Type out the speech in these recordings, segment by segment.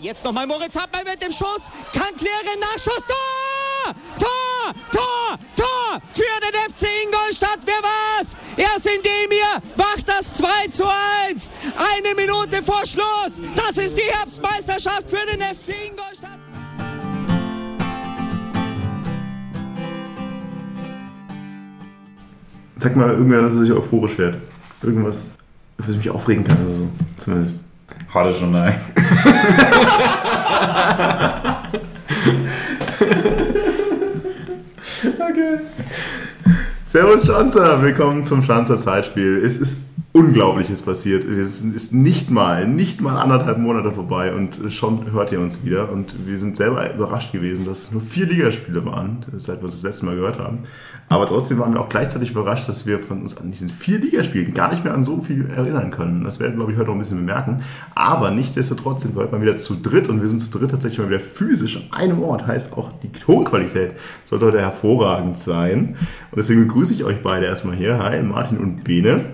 Jetzt nochmal Moritz Hartmann mit dem Schuss. Kann klären, Nachschuss. Tor! Tor! Tor! Tor! Für den FC Ingolstadt. Wer war's? Erst in dem hier macht das 2 zu 1. Eine Minute vor Schluss. Das ist die Herbstmeisterschaft für den FC Ingolstadt. Sag mal irgendwer, dass er sich euphorisch wird. Irgendwas, was mich aufregen kann oder so. Zumindest. Hatte schon nein. Okay. Servus Schanzer, willkommen zum Schanzer Zeitspiel. Es ist Unglaubliches passiert. Es ist nicht mal, nicht mal anderthalb Monate vorbei und schon hört ihr uns wieder. Und wir sind selber überrascht gewesen, dass es nur vier Ligaspiele waren, seit wir uns das letzte Mal gehört haben. Aber trotzdem waren wir auch gleichzeitig überrascht, dass wir von uns an diesen vier Ligaspielen gar nicht mehr an so viel erinnern können. Das werden, glaube ich, heute auch ein bisschen bemerken. Aber nichtsdestotrotz sind wir heute mal wieder zu dritt und wir sind zu dritt tatsächlich mal wieder physisch an einem Ort. Heißt auch, die Tonqualität sollte heute hervorragend sein. Und deswegen begrüße ich euch beide erstmal hier. Hi, Martin und Bene.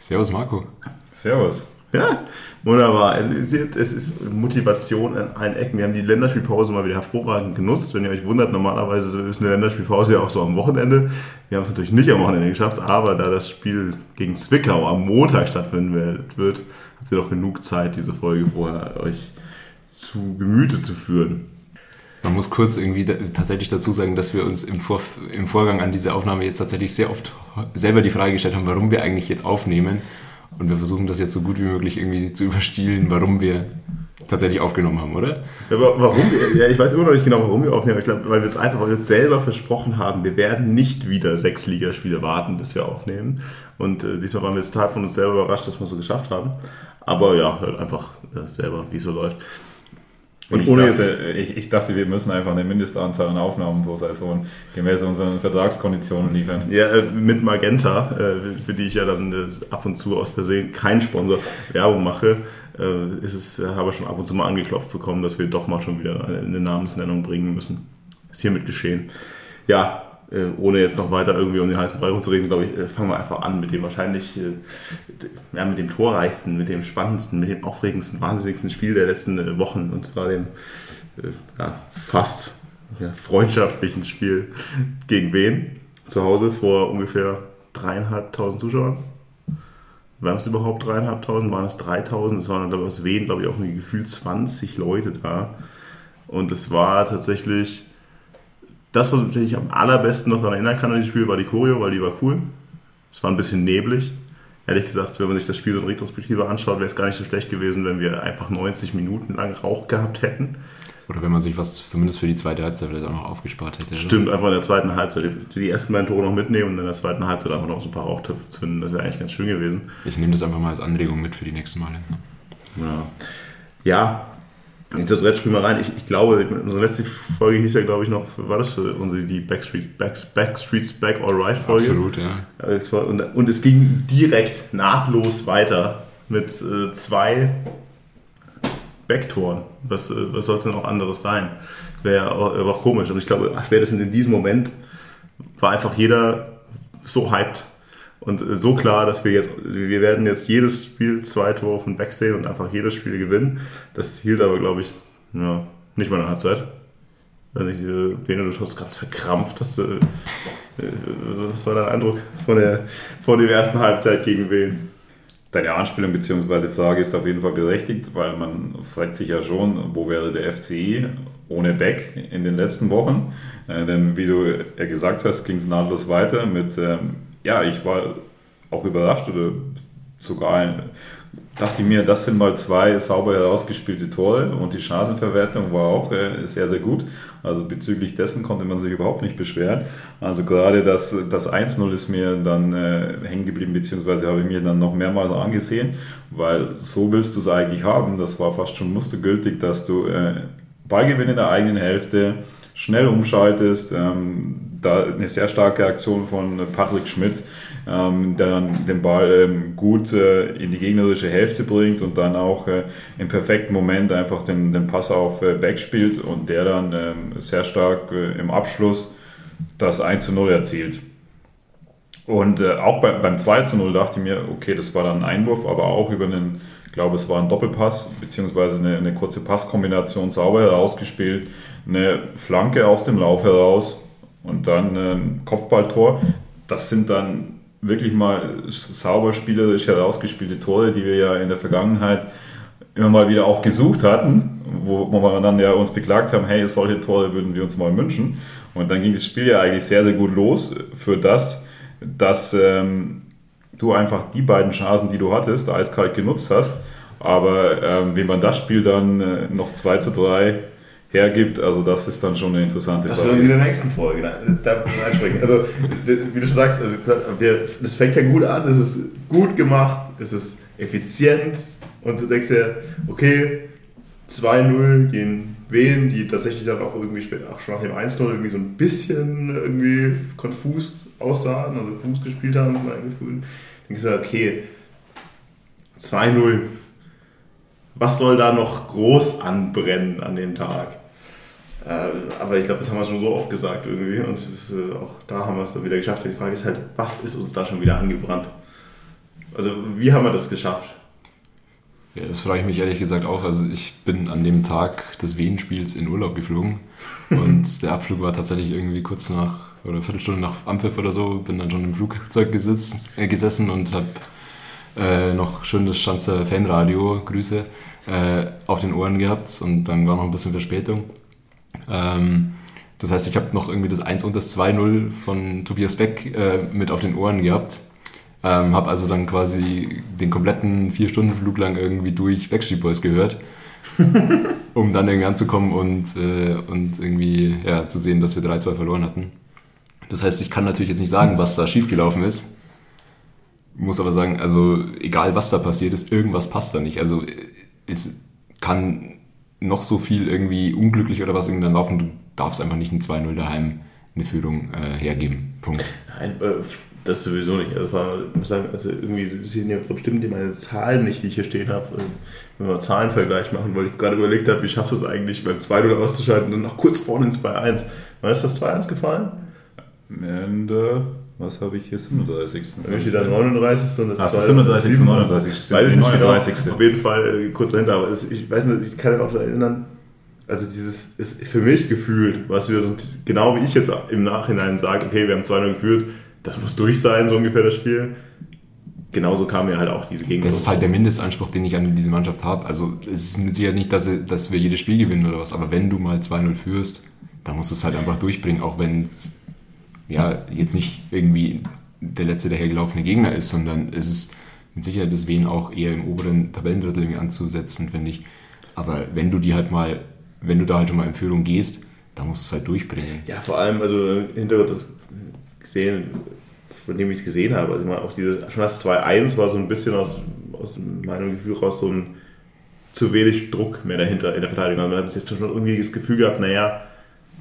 Servus Marco. Servus. Ja, wunderbar. Also ihr seht, es ist Motivation an allen Ecken. Wir haben die Länderspielpause mal wieder hervorragend genutzt. Wenn ihr euch wundert, normalerweise ist eine Länderspielpause ja auch so am Wochenende. Wir haben es natürlich nicht am Wochenende geschafft, aber da das Spiel gegen Zwickau am Montag stattfinden wird, habt ihr doch genug Zeit, diese Folge vorher euch zu Gemüte zu führen. Man muss kurz irgendwie da, tatsächlich dazu sagen, dass wir uns im, Vor im Vorgang an diese Aufnahme jetzt tatsächlich sehr oft selber die Frage gestellt haben, warum wir eigentlich jetzt aufnehmen. Und wir versuchen das jetzt so gut wie möglich irgendwie zu überstielen, warum wir tatsächlich aufgenommen haben, oder? Ja, aber warum? Ja, ich weiß immer noch nicht genau, warum wir aufnehmen. Ich glaube, weil wir es einfach weil wir selber versprochen haben, wir werden nicht wieder sechs Ligaspiele warten, bis wir aufnehmen. Und äh, diesmal waren wir total von uns selber überrascht, dass wir es so geschafft haben. Aber ja, hört einfach äh, selber, wie es so läuft. Und ich, dachte, ich, ich, dachte, wir müssen einfach eine Mindestanzahl an Aufnahmen pro Saison gemäß unseren Vertragskonditionen liefern. Ja, äh, mit Magenta, äh, für die ich ja dann äh, ab und zu aus Versehen kein Sponsor Werbung mache, ist es, habe ich schon ab und zu mal angeklopft bekommen, dass wir doch mal schon wieder eine Namensnennung bringen müssen. Ist hiermit geschehen. Ja, äh, ohne jetzt noch weiter irgendwie um den heißen Brei rumzureden, glaube ich, äh, fangen wir einfach an mit dem wahrscheinlich, äh, ja, mit dem torreichsten, mit dem spannendsten, mit dem aufregendsten, wahnsinnigsten Spiel der letzten Wochen und zwar dem ja, fast ja, freundschaftlichen Spiel gegen wen? Zu Hause vor ungefähr dreieinhalbtausend Zuschauern. Waren es überhaupt dreieinhalbtausend? Waren es dreitausend? Es waren glaube aus Wien, glaube ich, auch gefühlt 20 Leute da. Und es war tatsächlich das, was ich am allerbesten noch daran erinnern kann an das Spiel, war die Choreo, weil die war cool. Es war ein bisschen neblig. Ehrlich gesagt, wenn man sich das Spiel so in Retrospektive anschaut, wäre es gar nicht so schlecht gewesen, wenn wir einfach 90 Minuten lang Rauch gehabt hätten. Oder wenn man sich was zumindest für die zweite Halbzeit vielleicht auch noch aufgespart hätte. Stimmt, oder? einfach in der zweiten Halbzeit die, ersten beiden Tore noch mitnehmen und in der zweiten Halbzeit einfach noch so ein paar Rauchtöpfe zünden. Das wäre eigentlich ganz schön gewesen. Ich nehme das einfach mal als Anregung mit für die nächsten Male. Ne? Ja. ja, in spielen wir rein. Ich, ich, glaube, unsere letzte Folge hieß ja, glaube ich, noch, war das unsere, die Backstreet, Back, Backstreets Back Alright Folge? Absolut, ja. Und, und, es ging direkt nahtlos weiter mit äh, zwei Backtoren. Was, äh, was soll es denn auch anderes sein? Wäre ja auch komisch. Und ich glaube, spätestens in diesem Moment war einfach jeder so hyped und so klar, dass wir jetzt, wir werden jetzt jedes Spiel zwei Tore von Back sehen und einfach jedes Spiel gewinnen. Das hielt aber, glaube ich, ja, nicht mal eine Halbzeit. Wenn ich, äh, Bene, du schaust ganz verkrampft. Hast, äh, was war dein Eindruck von der, von der ersten Halbzeit gegen wen? Deine Anspielung bzw. Frage ist auf jeden Fall berechtigt, weil man fragt sich ja schon, wo wäre der FCI ohne Beck in den letzten Wochen? Äh, denn wie du ja gesagt hast, ging es nahtlos weiter mit ähm, ja, ich war auch überrascht oder sogar dachte mir, das sind mal zwei sauber herausgespielte Tore und die Chancenverwertung war auch äh, sehr, sehr gut. Also bezüglich dessen konnte man sich überhaupt nicht beschweren. Also gerade das, das 1-0 ist mir dann äh, hängen geblieben, beziehungsweise habe ich mir dann noch mehrmals angesehen, weil so willst du es eigentlich haben. Das war fast schon mustergültig, dass du äh, Ballgewinn in der eigenen Hälfte schnell umschaltest. Ähm, da eine sehr starke Aktion von Patrick Schmidt, ähm, der dann den Ball ähm, gut äh, in die gegnerische Hälfte bringt und dann auch äh, im perfekten Moment einfach den, den Pass auf äh, Beck spielt und der dann ähm, sehr stark äh, im Abschluss das 1 zu 0 erzielt. Und äh, auch bei, beim 2 zu 0 dachte ich mir, okay, das war dann ein Einwurf, aber auch über einen, ich glaube, es war ein Doppelpass, beziehungsweise eine, eine kurze Passkombination sauber herausgespielt, eine Flanke aus dem Lauf heraus und dann ein Kopfballtor. Das sind dann wirklich mal sauber spielerisch herausgespielte Tore, die wir ja in der Vergangenheit immer mal wieder auch gesucht hatten, wo, wo wir dann ja uns beklagt haben, hey, solche Tore würden wir uns mal wünschen. Und dann ging das Spiel ja eigentlich sehr, sehr gut los für das, dass ähm, du einfach die beiden Chancen, die du hattest, eiskalt genutzt hast. Aber ähm, wie man das Spiel dann äh, noch 2 zu 3 hergibt, also das ist dann schon eine interessante das Frage. Das werden wir in der nächsten Folge da, einsprechen. Also, wie du schon sagst, also, wir, das fängt ja gut an, es ist gut gemacht, es ist effizient und du denkst dir, okay, 2-0 gegen Wien, die tatsächlich dann auch irgendwie später, auch schon nach dem 1-0 irgendwie so ein bisschen irgendwie konfus aussahen, also Fuß gespielt haben, mein Gefühl. Denkst du, okay, 2-0. Was soll da noch groß anbrennen an dem Tag? Äh, aber ich glaube, das haben wir schon so oft gesagt irgendwie und ist, äh, auch da haben wir es dann wieder geschafft. Die Frage ist halt, was ist uns da schon wieder angebrannt? Also, wie haben wir das geschafft? Ja, das frage ich mich ehrlich gesagt auch. Also ich bin an dem Tag des Wien-Spiels in Urlaub geflogen und der Abflug war tatsächlich irgendwie kurz nach oder eine Viertelstunde nach Ampfiff oder so. Bin dann schon im Flugzeug gesitzt, äh, gesessen und habe äh, noch schön das Schanzer Fanradio, Grüße, äh, auf den Ohren gehabt und dann war noch ein bisschen Verspätung. Ähm, das heißt, ich habe noch irgendwie das 1 und das 2-0 von Tobias Beck äh, mit auf den Ohren gehabt ähm, habe also dann quasi den kompletten Vier-Stunden-Flug lang irgendwie durch Backstreet Boys gehört, um dann irgendwie anzukommen und, äh, und irgendwie ja, zu sehen, dass wir 3-2 verloren hatten. Das heißt, ich kann natürlich jetzt nicht sagen, was da schiefgelaufen ist. Muss aber sagen, also egal was da passiert ist, irgendwas passt da nicht. Also es kann noch so viel irgendwie unglücklich oder was irgendwie dann laufen, du darfst einfach nicht ein 2-0 daheim eine Führung äh, hergeben. Punkt. Nein, äh, das sowieso nicht. Also, muss sagen, also irgendwie sind ja bestimmt meine Zahlen nicht, die ich hier stehen habe. Wenn wir Zahlenvergleich machen, weil ich gerade überlegt habe, wie schaffst du es eigentlich, beim 2-0 auszuschalten und dann noch kurz vorne ins 2-1. Wann ist das 2-1 gefallen? Am Ende, was habe ich hier? 37. Irgendwie der 39. und das Ach, 37. 39. Weiß ich nicht 39. genau. Auf jeden Fall äh, kurz dahinter. Aber es, ich weiß nicht, ich kann mich auch daran erinnern, also dieses ist für mich gefühlt, was wieder so, genau wie ich jetzt im Nachhinein sage, okay, wir haben 2-0 geführt, das muss durch sein, so ungefähr das Spiel. Genauso kam mir halt auch diese Gegend. Das ist halt der Mindestanspruch, den ich an diese Mannschaft habe. Also es ist mit Sicherheit nicht, dass, dass wir jedes Spiel gewinnen oder was, aber wenn du mal 2-0 führst, dann musst du es halt einfach durchbringen, auch wenn es ja jetzt nicht irgendwie der letzte dahergelaufene Gegner ist, sondern es ist mit Sicherheit das Wen auch eher im oberen Tabellendrittel anzusetzen, finde ich. Aber wenn du die halt mal, wenn du da halt schon mal in Führung gehst, dann musst du es halt durchbringen. Ja, vor allem, also hinter das gesehen, von dem ich es gesehen habe. Also auch diese, schon das 2-1 war so ein bisschen aus, aus meinem Gefühl raus so ein zu wenig Druck mehr dahinter in der Verteidigung. Also man hat jetzt schon irgendwie das Gefühl gehabt, naja,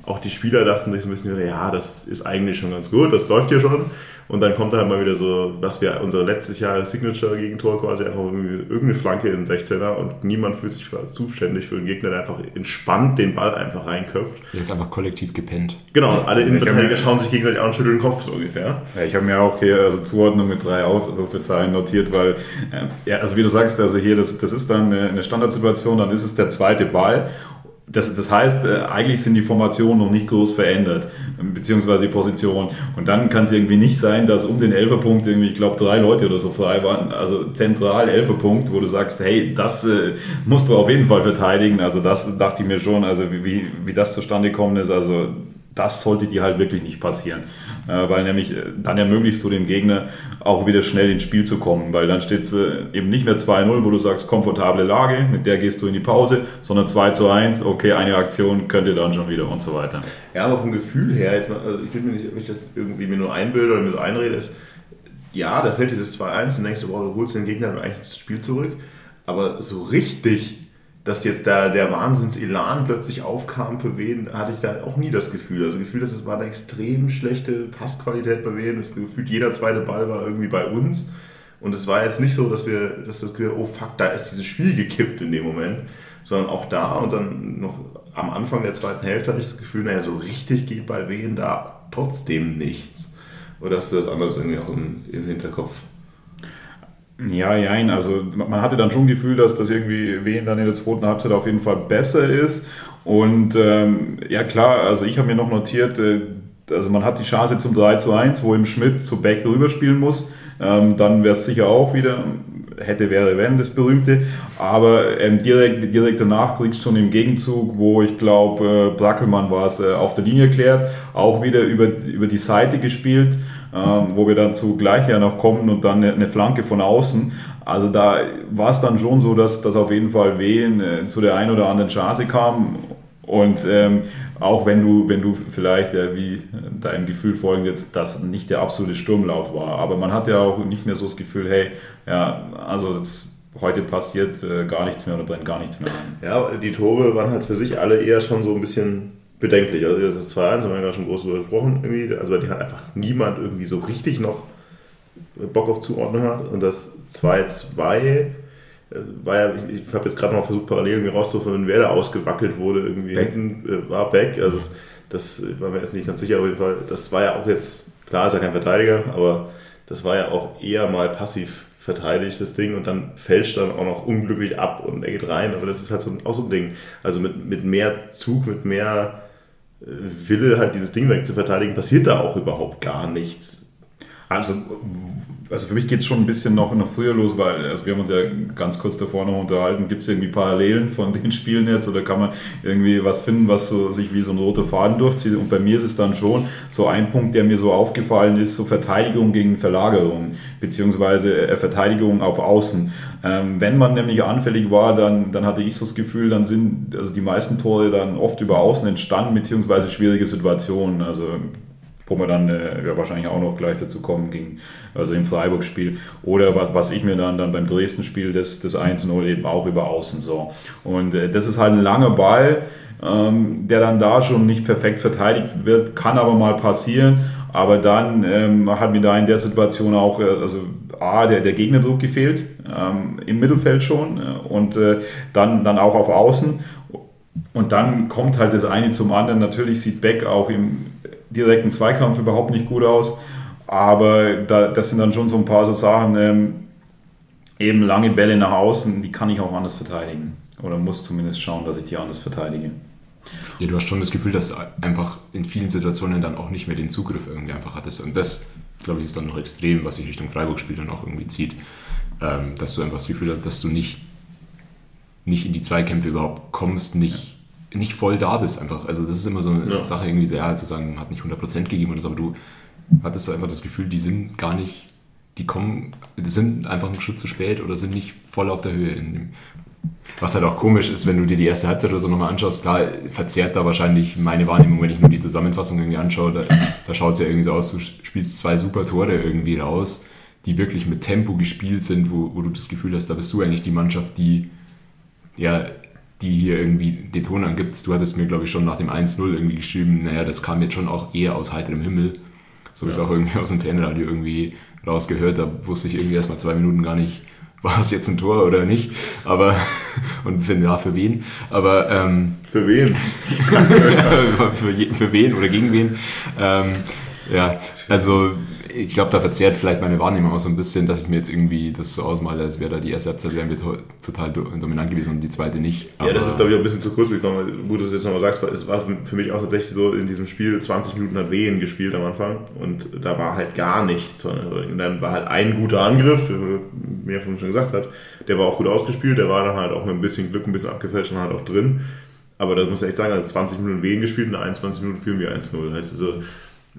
auch die Spieler dachten sich so ein bisschen, ja, das ist eigentlich schon ganz gut, das läuft hier schon. Und dann kommt halt mal wieder so, was wir unser letztes Jahr Signature-Gegentor quasi einfach irgendeine Flanke in den 16er und niemand fühlt sich zuständig für einen Gegner, der einfach entspannt den Ball einfach reinköpft. Der ist einfach kollektiv gepennt. Genau, alle Innenverteidiger schauen sich gegenseitig an und schütteln den Kopf so ungefähr. Ja, ich habe mir auch hier also Zuordnung mit drei auf, also für Zahlen notiert, weil, äh, ja, also wie du sagst, also hier, das, das ist dann eine Standardsituation, dann ist es der zweite Ball das, das heißt, äh, eigentlich sind die Formationen noch nicht groß verändert, beziehungsweise die Position. Und dann kann es irgendwie nicht sein, dass um den Elferpunkt irgendwie, ich glaube, drei Leute oder so frei waren. Also zentral Elferpunkt, wo du sagst, hey, das äh, musst du auf jeden Fall verteidigen. Also das dachte ich mir schon, also wie, wie das zustande gekommen ist, also das sollte dir halt wirklich nicht passieren. Äh, weil nämlich äh, dann ermöglichst du dem Gegner auch wieder schnell ins Spiel zu kommen, weil dann steht es äh, eben nicht mehr 2-0, wo du sagst, komfortable Lage, mit der gehst du in die Pause, sondern 2 zu 1, okay, eine Aktion könnt ihr dann schon wieder und so weiter. Ja, aber vom Gefühl her, jetzt mal, also ich bin mir nicht, ob ich das irgendwie mir nur einbilde oder mir so einrede, ist, ja, da fällt dieses 2-1, die nächste Woche holst du den Gegner eigentlich das Spiel zurück, aber so richtig dass jetzt da der Wahnsinnselan plötzlich aufkam für wen, hatte ich da auch nie das Gefühl. Also Gefühl, das war eine extrem schlechte Passqualität bei wen. Das Gefühl, jeder zweite Ball war irgendwie bei uns. Und es war jetzt nicht so, dass wir, dass wir, oh fuck, da ist dieses Spiel gekippt in dem Moment, sondern auch da und dann noch am Anfang der zweiten Hälfte hatte ich das Gefühl, naja, so richtig geht bei wen da trotzdem nichts. Oder hast du das anders irgendwie auch im, im Hinterkopf? Ja, ja, also man hatte dann schon Gefühl, dass das irgendwie Wien dann in der zweiten Halbzeit auf jeden Fall besser ist. Und ähm, ja klar, also ich habe mir noch notiert, äh, also man hat die Chance zum 3 zu 1, wo im Schmidt zu Beck rüberspielen muss. Ähm, dann wäre es sicher auch wieder, hätte, wäre, wenn, das berühmte. Aber ähm, direkt, direkt danach kriegst du schon im Gegenzug, wo ich glaube, äh, Brackelmann war es, äh, auf der Linie klärt, auch wieder über, über die Seite gespielt wo wir dann zugleich ja noch kommen und dann eine Flanke von außen. Also da war es dann schon so, dass, dass auf jeden Fall Wehen äh, zu der einen oder anderen Chance kam. Und ähm, auch wenn du, wenn du vielleicht, äh, wie deinem Gefühl folgend jetzt, das nicht der absolute Sturmlauf war. Aber man hat ja auch nicht mehr so das Gefühl, hey, ja, also das, heute passiert äh, gar nichts mehr oder brennt gar nichts mehr an. Ja, die Tore waren halt für sich alle eher schon so ein bisschen bedenklich. Also das ist 2-1, haben wir ja schon groß darüber gesprochen. Irgendwie. Also die hat einfach niemand irgendwie so richtig noch Bock auf Zuordnung hat. Und das 2-2 äh, war ja, ich, ich habe jetzt gerade mal versucht, parallel irgendwie rauszufinden, wer da ausgewackelt wurde. Irgendwie Beck. hinten äh, war Beck. Also das, das war mir jetzt nicht ganz sicher, auf jeden Fall. Das war ja auch jetzt, klar ist er kein Verteidiger, aber das war ja auch eher mal passiv verteidigt, das Ding, und dann fälscht dann auch noch unglücklich ab und er geht rein. Aber das ist halt so, auch so ein Ding. Also mit, mit mehr Zug, mit mehr Wille, halt dieses Ding wegzuverteidigen, passiert da auch überhaupt gar nichts. Also, also für mich geht es schon ein bisschen noch, noch früher los, weil also wir haben uns ja ganz kurz davor noch unterhalten, gibt es irgendwie Parallelen von den Spielen jetzt oder kann man irgendwie was finden, was so, sich wie so ein roter Faden durchzieht? Und bei mir ist es dann schon so ein Punkt, der mir so aufgefallen ist, so Verteidigung gegen Verlagerung, beziehungsweise äh, Verteidigung auf Außen. Ähm, wenn man nämlich anfällig war, dann, dann hatte ich so das Gefühl, dann sind also die meisten Tore dann oft über Außen entstanden, beziehungsweise schwierige Situationen. Also wo wir dann äh, ja, wahrscheinlich auch noch gleich dazu kommen ging, also im Freiburg-Spiel. Oder was, was ich mir dann, dann beim Dresden-Spiel des, des 1-0 eben auch über Außen so. Und äh, das ist halt ein langer Ball, ähm, der dann da schon nicht perfekt verteidigt wird, kann aber mal passieren. Aber dann ähm, hat mir da in der Situation auch, äh, also A, der, der Gegnerdruck gefehlt, ähm, im Mittelfeld schon äh, und äh, dann, dann auch auf Außen. Und dann kommt halt das eine zum anderen. Natürlich sieht Beck auch im direkten Zweikampf überhaupt nicht gut aus. Aber da, das sind dann schon so ein paar so Sachen, ähm, eben lange Bälle nach außen, die kann ich auch anders verteidigen. Oder muss zumindest schauen, dass ich die anders verteidige. Ja, du hast schon das Gefühl, dass du einfach in vielen Situationen dann auch nicht mehr den Zugriff irgendwie einfach hattest. Und das, glaube ich, ist dann noch extrem, was sich Richtung Freiburg-Spiel dann auch irgendwie zieht. Ähm, dass du einfach das Gefühl hast, dass du nicht, nicht in die Zweikämpfe überhaupt kommst, nicht nicht voll da bist einfach. Also das ist immer so eine ja. Sache irgendwie, so, ja, zu sagen, hat nicht 100% gegeben oder so, aber du hattest einfach das Gefühl, die sind gar nicht, die kommen, die sind einfach einen Schritt zu spät oder sind nicht voll auf der Höhe. Dem, was halt auch komisch ist, wenn du dir die erste Halbzeit oder so nochmal anschaust, klar, verzerrt da wahrscheinlich meine Wahrnehmung, wenn ich nur die Zusammenfassung irgendwie anschaue, da, da schaut es ja irgendwie so aus, du spielst zwei super Tore irgendwie raus, die wirklich mit Tempo gespielt sind, wo, wo du das Gefühl hast, da bist du eigentlich die Mannschaft, die ja die hier irgendwie den Ton angibt. Du hattest mir, glaube ich, schon nach dem 1-0 irgendwie geschrieben, naja, das kam jetzt schon auch eher aus heiterem Himmel. So ja. ist auch irgendwie aus dem Fanradio irgendwie rausgehört. Da wusste ich irgendwie erstmal zwei Minuten gar nicht, war es jetzt ein Tor oder nicht. Aber, und für, ja, für wen. Aber, ähm, für wen? für, für wen oder gegen wen. Ähm, ja, also ich glaube, da verzerrt vielleicht meine Wahrnehmung auch so ein bisschen, dass ich mir jetzt irgendwie das so ausmale, als wäre da die erste Halbzeit wären wir total dominant gewesen und die zweite nicht. Aber ja, das ist, glaube ich, auch ein bisschen zu kurz gekommen. Gut, dass du jetzt nochmal sagst, es war für mich auch tatsächlich so, in diesem Spiel 20 Minuten hat Wehen gespielt am Anfang und da war halt gar nichts. Und dann war halt ein guter Angriff, wie er schon gesagt hat, der war auch gut ausgespielt, der war dann halt auch mit ein bisschen Glück, ein bisschen abgefälscht und halt auch drin. Aber das muss ich echt sagen, also 20 Minuten Wehen gespielt und 21 Minuten führen wir 1-0. Heißt also,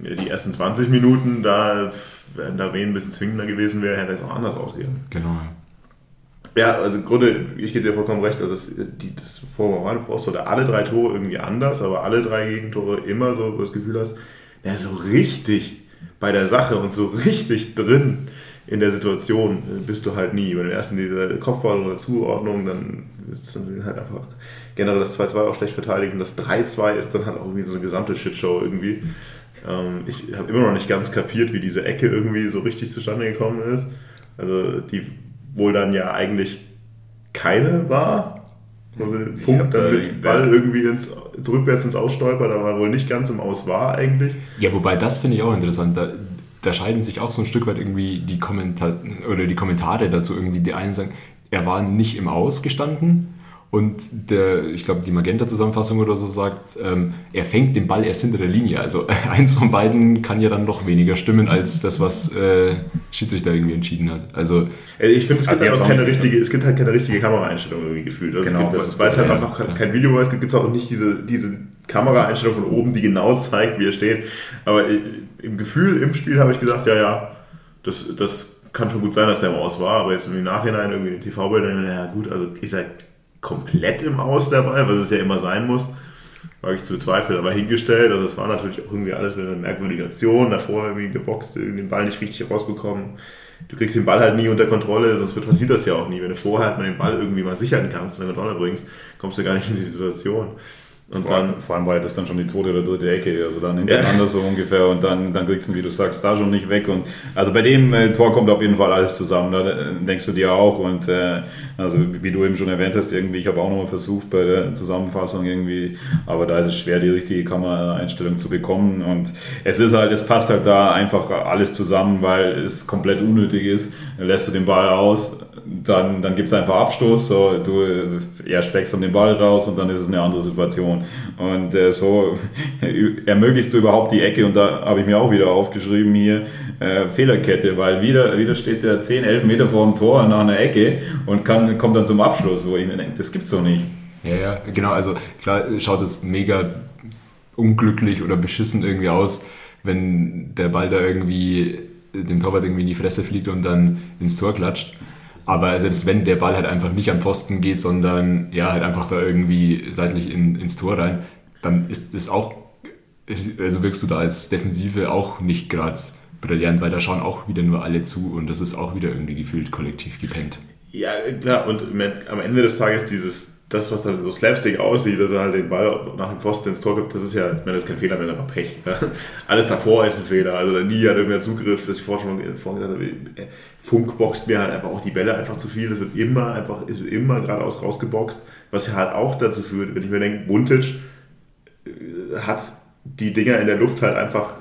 die ersten 20 Minuten, da, wenn da Wien ein bisschen zwingender gewesen wäre, hätte es auch anders ausgehen. Genau. Ja, also im Grunde, ich gebe dir vollkommen recht, also das, die, das Vormorale Faust oder alle drei Tore irgendwie anders, aber alle drei Gegentore immer so, wo du das Gefühl hast, ja, so richtig bei der Sache und so richtig drin in der Situation bist du halt nie. Wenn du erst in dieser Kopfball oder Zuordnung, dann ist es halt einfach generell das 2-2 auch schlecht verteidigt und das 3-2 ist dann halt auch irgendwie so eine gesamte Shitshow irgendwie. Ähm, ich habe immer noch nicht ganz kapiert, wie diese Ecke irgendwie so richtig zustande gekommen ist. Also die wohl dann ja eigentlich keine war. Funk dann mit Ball irgendwie ins, rückwärts ins Ausstolper, da war wohl nicht ganz im Aus war eigentlich. Ja, wobei das finde ich auch interessant. Da, da scheiden sich auch so ein Stück weit irgendwie die Kommentare oder die Kommentare dazu irgendwie. Die einen sagen, er war nicht im Aus gestanden und der, ich glaube, die Magenta-Zusammenfassung oder so sagt, ähm, er fängt den Ball erst hinter der Linie. Also eins von beiden kann ja dann doch weniger stimmen als das, was äh, Schiedsrichter irgendwie entschieden hat. Also ich finde, es gibt also halt auch keine richtige, es gibt halt keine richtige Kameraeinstellung irgendwie gefühlt. Also genau, gibt, weil es halt einfach ja. kein Video war, es gibt auch nicht diese, diese Kameraeinstellung von oben, die genau zeigt, wie er steht. Aber im Gefühl, im Spiel habe ich gedacht, ja, ja, das, das kann schon gut sein, dass der im Aus war, aber jetzt im Nachhinein irgendwie in TV-Bildern, ja gut, also ist er komplett im Aus dabei, was es ja immer sein muss, wage ich zu bezweifeln, aber hingestellt. Also es war natürlich auch irgendwie alles eine merkwürdige Aktion. Davor irgendwie geboxt, den Ball nicht richtig rausbekommen. Du kriegst den Ball halt nie unter Kontrolle, sonst passiert das ja auch nie. Wenn du vorher halt mal den Ball irgendwie mal sichern kannst, unter Kontrolle bringst, kommst du gar nicht in die Situation. Und vor, dann, vor allem war das dann schon die zweite oder dritte Ecke, also dann hintereinander ja. so ungefähr und dann, dann kriegst du, wie du sagst, da schon nicht weg. Und also bei dem äh, Tor kommt auf jeden Fall alles zusammen, da äh, denkst du dir auch. Und äh, also wie du eben schon erwähnt hast, irgendwie, ich habe auch nochmal versucht bei der Zusammenfassung irgendwie, aber da ist es schwer, die richtige Kameraeinstellung zu bekommen. Und es ist halt, es passt halt da einfach alles zusammen, weil es komplett unnötig ist. Dann lässt du den Ball aus, dann, dann gibt es einfach Abstoß, so, du, er schlägst dann den Ball raus und dann ist es eine andere Situation. Und äh, so ermöglichst du überhaupt die Ecke und da habe ich mir auch wieder aufgeschrieben hier, äh, Fehlerkette, weil wieder, wieder steht der 10, 11 Meter vor dem Tor nach einer Ecke und kann, kommt dann zum Abschluss, wo ich mir denke, das gibt's doch nicht. Ja, ja, genau, also klar schaut es mega unglücklich oder beschissen irgendwie aus, wenn der Ball da irgendwie dem Torwart irgendwie in die Fresse fliegt und dann ins Tor klatscht. Aber selbst wenn der Ball halt einfach nicht am Pfosten geht, sondern ja, halt einfach da irgendwie seitlich in, ins Tor rein, dann ist es auch, also wirkst du da als Defensive auch nicht gerade brillant, weil da schauen auch wieder nur alle zu und das ist auch wieder irgendwie gefühlt kollektiv gepennt. Ja, klar, und am Ende des Tages dieses das, was halt so Slapstick aussieht, dass er halt den Ball nach dem Pfosten ins Tor gibt, das ist ja, ich meine, das ist kein Fehler mehr, aber Pech. Alles davor ist ein Fehler. Also nie hat irgendwer Zugriff, das ich vorher schon vorhin gesagt habe, Funk boxt mir halt einfach auch die Bälle einfach zu viel. Es wird immer einfach, wird immer geradeaus rausgeboxt, was ja halt auch dazu führt, wenn ich mir denke, Buntic äh, hat die Dinger in der Luft halt einfach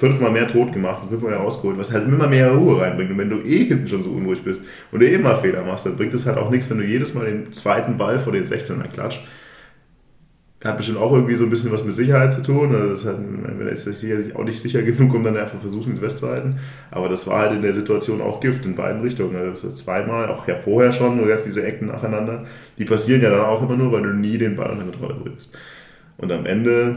fünfmal mehr tot gemacht und fünfmal mehr rausgeholt, was halt immer mehr Ruhe reinbringt. Und wenn du eh hinten schon so unruhig bist und du eh immer Fehler machst, dann bringt es halt auch nichts, wenn du jedes Mal den zweiten Ball vor den 16er klatscht. Hat bestimmt auch irgendwie so ein bisschen was mit Sicherheit zu tun. Also das hat, ist sicherlich auch nicht sicher genug, um dann einfach versuchen, ins West zu halten. Aber das war halt in der Situation auch Gift in beiden Richtungen. Also zweimal, auch ja vorher schon, du hast diese Ecken nacheinander, die passieren ja dann auch immer nur, weil du nie den Ball unter Kontrolle bringst. Und am Ende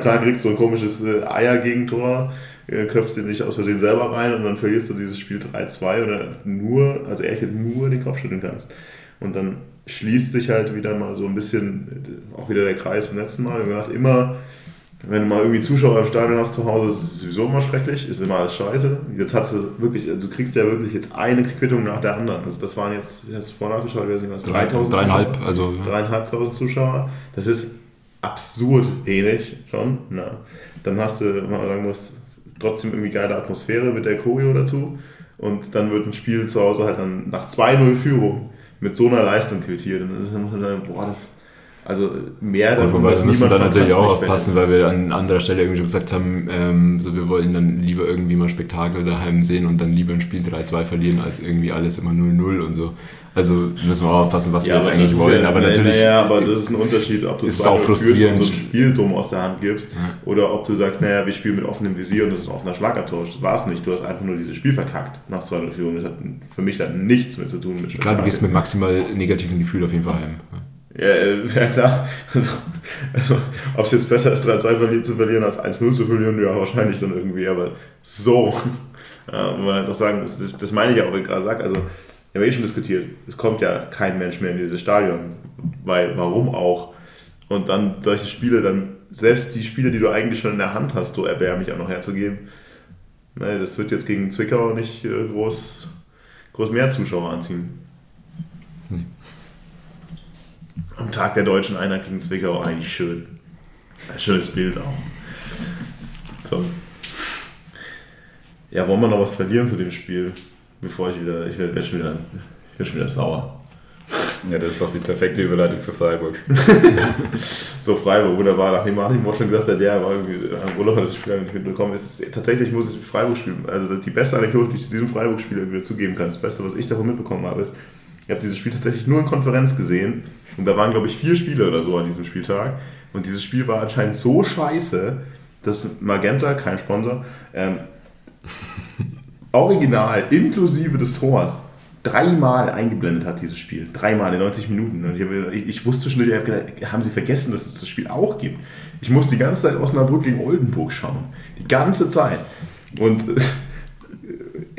da kriegst du ein komisches äh, Eier-Gegentor, äh, köpfst dir nicht aus Versehen selber rein und dann verlierst du dieses Spiel 3-2 oder nur, also ehrlich nur den Kopf schütteln kannst. Und dann schließt sich halt wieder mal so ein bisschen äh, auch wieder der Kreis vom letzten Mal. Wir haben immer, wenn du mal irgendwie Zuschauer im Stadion hast zu Hause, ist es sowieso immer schrecklich, ist immer alles scheiße. Jetzt hast du wirklich, also du kriegst ja wirklich jetzt eine Quittung nach der anderen. Also das waren jetzt, ich hast vorher nachgeschaut, ich weiß nicht was, 3000 Dreieinhalb, also. Dreieinhalbtausend Zuschauer. Das ist absurd wenig schon. Na. Dann hast du, wenn man sagen muss, trotzdem irgendwie geile Atmosphäre mit der Choreo dazu. Und dann wird ein Spiel zu Hause halt dann nach 2-0 Führung mit so einer Leistung quittiert. Und dann muss man sagen, boah, das also mehr davon. Und wir müssen dann natürlich auch aufpassen, weil wir an anderer Stelle irgendwie schon gesagt haben, ähm, so wir wollen dann lieber irgendwie mal Spektakel daheim sehen und dann lieber ein Spiel 3-2 verlieren, als irgendwie alles immer 0-0 und so. Also müssen wir auch aufpassen, was ja, wir jetzt eigentlich wollen. Ja, aber natürlich. Naja, aber das ist ein Unterschied, ob du ist auch frustrierend. und so ein Spiel dumm aus der Hand gibst ja. oder ob du sagst, naja, wir spielen mit offenem Visier und das ist ein offener Schlagabtausch. Das war es nicht. Du hast einfach nur dieses Spiel verkackt nach 2-0 Führung. Das hat für mich dann nichts mehr zu tun mit Klar, du gehst mit maximal negativen Gefühl auf jeden Fall heim. Ja, äh, ja klar. Also, ob es jetzt besser ist, 3-2 zu verlieren, als 1-0 zu verlieren, ja, wahrscheinlich dann irgendwie, aber so. Ja, man halt auch sagen, das, das meine ich ja auch, wenn ich gerade sage, also, wir haben eh schon diskutiert, es kommt ja kein Mensch mehr in dieses Stadion, weil, warum auch? Und dann solche Spiele, dann, selbst die Spiele, die du eigentlich schon in der Hand hast, so erbärmlich auch noch herzugeben, ne, das wird jetzt gegen Zwickau nicht äh, groß, groß mehr Zuschauer anziehen. Am Tag der deutschen Einheit gegen Zwickau eigentlich schön. Ein schönes Bild auch. So. Ja, wollen wir noch was verlieren zu dem Spiel? Bevor ich wieder, ich werde schon wieder, ich werde schon wieder sauer. Ja, das ist doch die perfekte Überleitung für Freiburg. so, Freiburg, wunderbar. Nachdem Martin schon gesagt hat, der war irgendwie am Urlaub hat das Spiel nicht mitbekommen. Es ist tatsächlich, muss ich Freiburg spielen. Also die beste Anekdote, die ich zu diesem Freiburg-Spiel irgendwie zugeben kann. Das Beste, was ich davon mitbekommen habe, ist, ich habe dieses Spiel tatsächlich nur in Konferenz gesehen. Und da waren, glaube ich, vier Spiele oder so an diesem Spieltag. Und dieses Spiel war anscheinend so scheiße, dass Magenta, kein Sponsor, ähm, original inklusive des Tors dreimal eingeblendet hat, dieses Spiel. Dreimal in 90 Minuten. Und ich, hab, ich, ich wusste schon, ich hab gedacht, haben sie vergessen, dass es das Spiel auch gibt. Ich muss die ganze Zeit Osnabrück gegen Oldenburg schauen. Die ganze Zeit. Und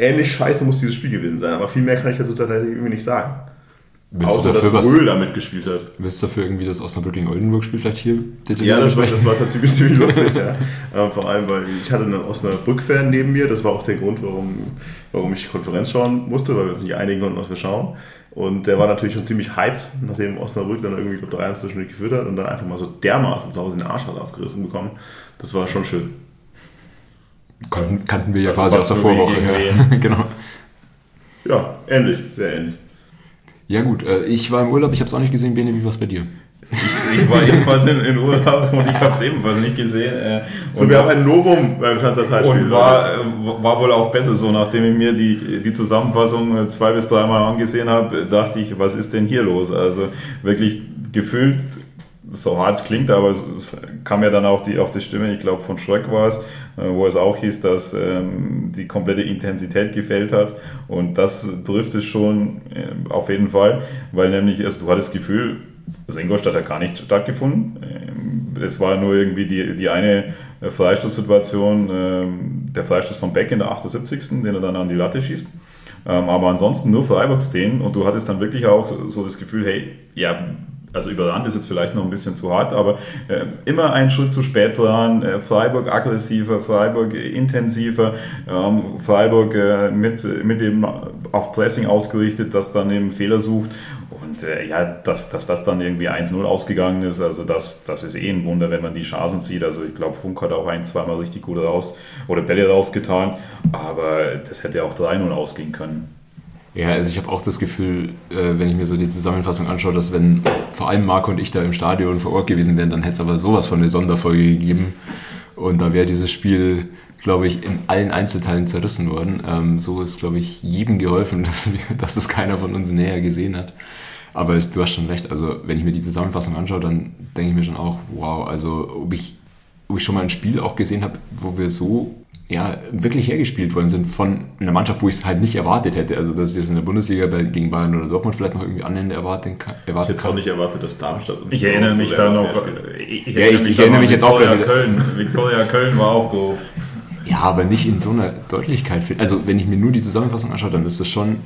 ähnlich scheiße muss dieses Spiel gewesen sein. Aber viel mehr kann ich dazu tatsächlich irgendwie nicht sagen. Willst Außer, dass dafür was- Röhl da mitgespielt hat. Willst du dafür irgendwie das Osnabrück gegen Oldenburg-Spiel vielleicht hier detailliert Ja, das war, das war tatsächlich ziemlich lustig, ja. Ähm, vor allem, weil ich hatte einen Osnabrück-Fan neben mir. Das war auch der Grund, warum, warum ich die Konferenz schauen musste, weil wir uns nicht einigen konnten, was wir schauen. Und der war natürlich schon ziemlich hyped, nachdem Osnabrück dann irgendwie, ich glaube, 3-1 zwischendurch geführt hat und dann einfach mal so dermaßen zu Hause den Arsch hat aufgerissen bekommen. Das war schon schön. Kannten, kannten wir ja Also quasi aus der Vorwoche. Ja. genau. Ja, ähnlich, sehr ähnlich. Ja gut, äh, ich war im Urlaub, ich habe es auch nicht gesehen. Bene, wie war es bei dir? Ich war ebenfalls in, in Urlaub und ich habe es ebenfalls nicht gesehen. Äh, So, wir haben ein Novum beim Schanzer Zeitspiel. Und war, äh, war wohl auch besser so, nachdem ich mir die, die Zusammenfassung zwei bis dreimal angesehen habe, dachte ich, was ist denn hier los? Also wirklich gefühlt, so hart es klingt, aber es, es kam ja dann auch die, auch die Stimme, ich glaube von Schröck war es, äh, wo es auch hieß, dass ähm, die komplette Intensität gefehlt hat. Und das trifft es schon äh, auf jeden Fall, weil nämlich, also du hattest das Gefühl, das Ingolstadt hat gar nicht stattgefunden. Ähm, Es war nur irgendwie die, die eine äh, Freistoßsituation, ähm, der Freistoß von Beck in der 78., den er dann an die Latte schießt. Ähm, Aber ansonsten nur Freiburg-Szenen und du hattest dann wirklich auch so das Gefühl, hey, ja, also überrannt ist jetzt vielleicht noch ein bisschen zu hart, aber äh, immer einen Schritt zu spät dran. Äh, Freiburg aggressiver, Freiburg intensiver, ähm, Freiburg äh, mit, mit eben auf Pressing ausgerichtet, das dann eben Fehler sucht. Und äh, ja, dass, dass das dann irgendwie 1-0 ausgegangen ist, also das, das ist eh ein Wunder, wenn man die Chancen sieht. Also ich glaube, Funk hat auch ein, zweimal richtig gut raus oder Bälle rausgetan, aber das hätte auch 3-0 ausgehen können. Ja, also ich habe auch das Gefühl, äh, wenn ich mir so die Zusammenfassung anschaue, dass wenn vor allem Marco und ich da im Stadion vor Ort gewesen wären, dann hätte es aber sowas von eine Sonderfolge gegeben. Und da wäre dieses Spiel, glaube ich, in allen Einzelteilen zerrissen worden. Ähm, so ist, glaube ich, jedem geholfen, dass, wir, dass das keiner von uns näher gesehen hat. Aber du hast schon recht, also wenn ich mir die Zusammenfassung anschaue, dann denke ich mir schon auch, wow, also ob ich, ob ich schon mal ein Spiel auch gesehen habe, wo wir so ja, wirklich hergespielt worden sind von einer Mannschaft, wo ich es halt nicht erwartet hätte. Also, dass ich das in der Bundesliga gegen Bayern oder Dortmund vielleicht noch irgendwie annähernd erwarten kann. Ich hätte auch kann. nicht erwartet, dass Darmstadt uns Ich erinnere mich da noch. Ich, Ja, ich- ich erinnere mich jetzt auch Viktoria wieder- Köln. Viktoria Köln war auch doof. Ja, aber nicht in so einer Deutlichkeit. Also, wenn ich mir nur die Zusammenfassung anschaue, dann ist das schon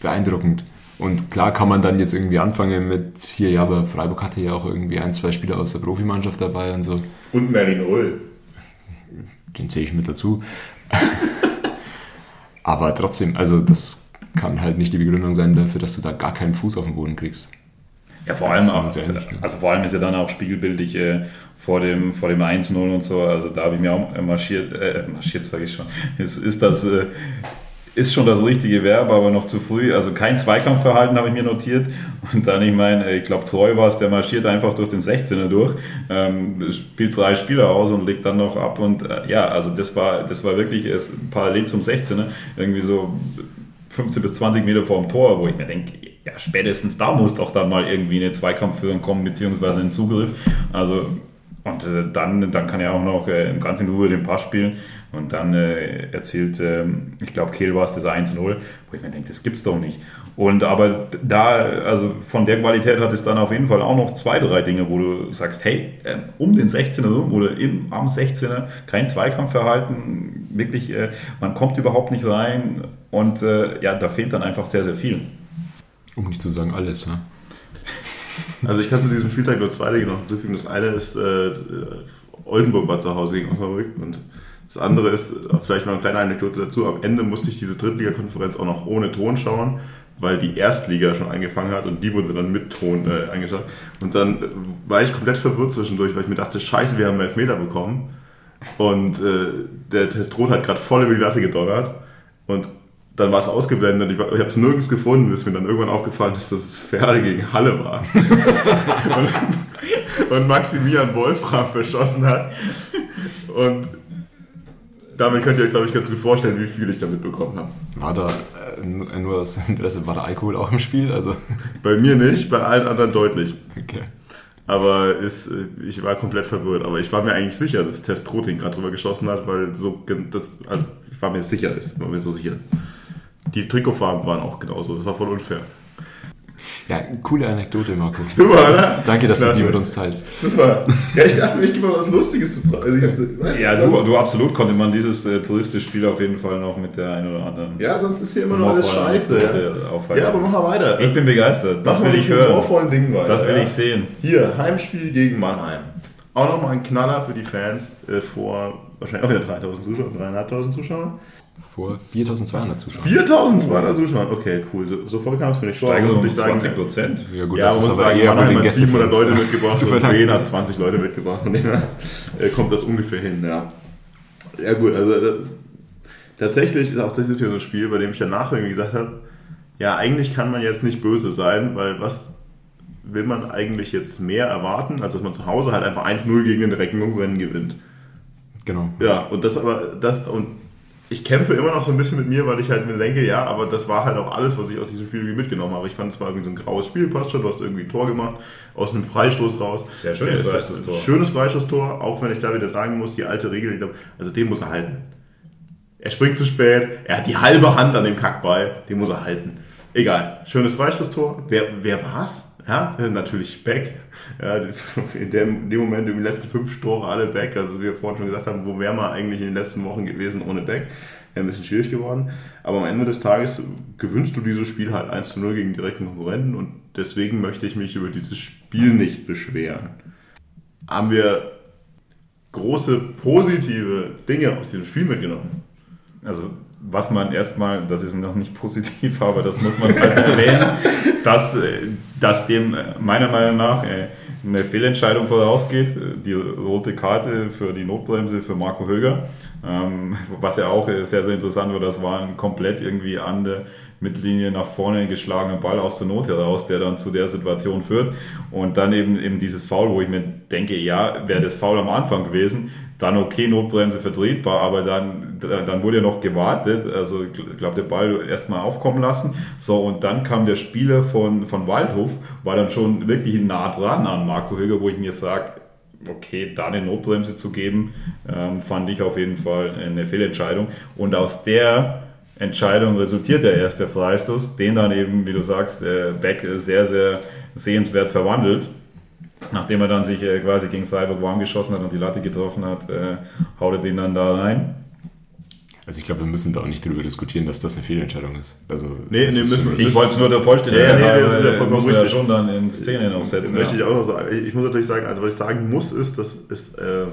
beeindruckend. Und klar kann man dann jetzt irgendwie anfangen mit hier, ja, aber Freiburg hatte ja auch irgendwie ein, zwei Spieler aus der Profimannschaft dabei und so. Und Merlin Röhl. Den zähle ich mit dazu. aber trotzdem, also das kann halt nicht die Begründung sein dafür, dass du da gar keinen Fuß auf den Boden kriegst. Ja, vor allem, auch, also vor allem ist ja dann auch spiegelbildlich äh, vor dem, vor dem 1-0 und so. Also da habe ich mir auch marschiert, äh, marschiert sage ich schon. Ist, ist das äh, ist schon das richtige Verb, aber noch zu früh. Also kein Zweikampfverhalten habe ich mir notiert. Und dann, ich meine, ich glaube, Treu war es, der marschiert einfach durch den 16er durch, ähm, spielt drei Spieler aus und legt dann noch ab. Und äh, ja, also das war, das war wirklich erst parallel zum 16er, irgendwie so 15 bis 20 Meter vor dem Tor, wo ich mir denke, ja, spätestens da muss doch dann mal irgendwie eine Zweikampfführung kommen, beziehungsweise ein Zugriff. Also, und äh, dann, dann kann er auch noch äh, ganz in Ruhe den Pass spielen. Und dann äh, erzielt, ähm, ich glaube, Kehl war es das 1-0, wo ich mir denke, das gibt's doch nicht. Und aber da, also von der Qualität hat es dann auf jeden Fall auch noch zwei, drei Dinge, wo du sagst, hey, äh, um den 16er rum oder im, am 16er kein Zweikampfverhalten, wirklich, äh, man kommt überhaupt nicht rein und äh, ja, da fehlt dann einfach sehr, sehr viel. Um nicht zu sagen alles, ja. Also ich kann zu diesem Spieltag nur zwei Dinge noch hinzufügen. Das eine ist, äh, Oldenburg war zu Hause gegen Osnabrück und das andere ist, äh, vielleicht noch eine kleine Anekdote dazu, am Ende musste ich diese Drittligakonferenz auch noch ohne Ton schauen, weil die Erstliga schon angefangen hat und die wurde dann mit Ton äh, angeschaut. Und dann äh, war ich komplett verwirrt zwischendurch, weil ich mir dachte, scheiße, wir haben einen Elfmeter bekommen und äh, der Testrot hat gerade voll über die Latte gedonnert und dann war es ausgeblendet. Ich, ich habe es nirgends gefunden, bis mir dann irgendwann aufgefallen ist, dass es Ferl gegen Halle war. und, und Maximilian Wolfram verschossen hat. Und damit könnt ihr euch, glaube ich, ganz gut vorstellen, wie viel ich damit bekommen habe. War da äh, nur aus Interesse, war da Alkohol auch im Spiel? Also, Bei mir nicht, bei allen anderen deutlich. okay. Aber ist, ich war komplett verwirrt. Aber ich war mir eigentlich sicher, dass Test Troting gerade drüber geschossen hat, weil so das, also ich war mir sicher ist, war mir so sicher. Die Trikotfarben waren auch genauso. Das war voll unfair. Ja, coole Anekdote, Marco. Super, oder? Danke, dass du Klasse. die mit uns teilst. Super. Ja, ich dachte mir, ich gebe mal was Lustiges zu also ich so, Ja, du, sonst, du absolut konnte man dieses äh, Touristisch-Spiel auf jeden Fall noch mit der einen oder anderen. ja, sonst ist hier immer noch alles scheiße. Ja, ja aber mach mal weiter. Ich bin begeistert. Das Mach will ich hören. Dingen weiter. Das will ja. ich sehen. Hier, Heimspiel gegen Mannheim. Auch nochmal ein Knaller für die Fans äh, vor wahrscheinlich auch wieder 3000 Zuschauern, 3500 Zuschauern. Vor 4200 Zuschauern. 4200 Zuschauern, okay, cool. So, so voll kam es mir nicht vor. Steigerung um ich sagen. 20 Prozent. Ja, gut, Ja, das man ist aber sagen, eher Mannheim den hat 700 Gästefans Leute mitgebracht zu und. Bremen hat 20 Leute mitgebracht. Von dem her äh, kommt das ungefähr hin, ja. Ja gut, also äh, tatsächlich ist auch das jetzt wieder so ein Spiel, bei dem ich danach irgendwie gesagt habe, ja, eigentlich kann man jetzt nicht böse sein, weil was will man eigentlich jetzt mehr erwarten, als dass man zu Hause halt einfach 1-0 gegen den direkten Konkurrenten gewinnt. Genau. Ja, und das aber, das, und ich kämpfe immer noch so ein bisschen mit mir, weil ich halt mir denke, ja, aber das war halt auch alles, was ich aus diesem Spiel irgendwie mitgenommen habe. Ich fand, es war irgendwie so ein graues Spiel, passt schon, du hast irgendwie ein Tor gemacht, aus einem Freistoß raus. Sehr schönes ist- Freistoßtor. Schönes Freistoßtor, auch wenn ich da wieder sagen muss, die alte Regel, ich glaube, also den muss er halten. Er springt zu spät, er hat die halbe Hand an dem Kackball, den muss er halten. Egal, schönes Freistoßtor. Wer, wer war's? Ja, natürlich Beck. Ja, in, dem, dem Moment in den letzten fünf Tore alle Beck. Also wie wir vorhin schon gesagt haben, wo wären wir eigentlich in den letzten Wochen gewesen ohne Beck? Wäre ein bisschen schwierig geworden. Aber am Ende des Tages gewünscht du dieses Spiel halt 1 zu 0 gegen direkten Konkurrenten und deswegen möchte ich mich über dieses Spiel nicht beschweren. Haben wir große positive Dinge aus diesem Spiel mitgenommen? Also, was man erstmal, das ist noch nicht positiv, aber das muss man halt erwähnen, dass, äh, dass dem äh, meiner Meinung nach äh, eine Fehlentscheidung vorausgeht. Die rote Karte für die Notbremse für Marco Höger. Ähm, Was ja auch sehr, sehr interessant war, das war ein komplett irgendwie an der Mittellinie nach vorne geschlagener Ball aus der Not heraus, der dann zu der Situation führt. Und dann eben, eben dieses Foul, wo ich mir denke, ja, wäre das Foul am Anfang gewesen, dann okay, Notbremse vertretbar, aber dann, dann wurde ja noch gewartet, also ich glaube, der Ball erstmal aufkommen lassen. So, und dann kam der Spieler von, von Waldhof, war dann schon wirklich nah dran an Marco Höger, wo ich mir frage, okay, da eine Notbremse zu geben, ähm, fand ich auf jeden Fall eine Fehlentscheidung. Und aus der Entscheidung resultiert der erste Freistoß, den dann eben, wie du sagst, äh, Beck sehr, sehr sehenswert verwandelt. Nachdem er dann sich äh, quasi gegen Freiburg warm geschossen hat und die Latte getroffen hat, äh, haut er den dann da rein. Also ich glaube, wir müssen da auch nicht drüber diskutieren, dass das eine Fehlentscheidung ist. Also Nee, nee, müssen wir Ich wollte es nur der Vollständigkeit Ja, nee, das ist ja vollkommen muss man ja richtig. schon dann in Szene noch setzen. möchte ich auch noch sagen. Ich muss natürlich sagen, also was ich sagen muss, ist, dass es, ähm,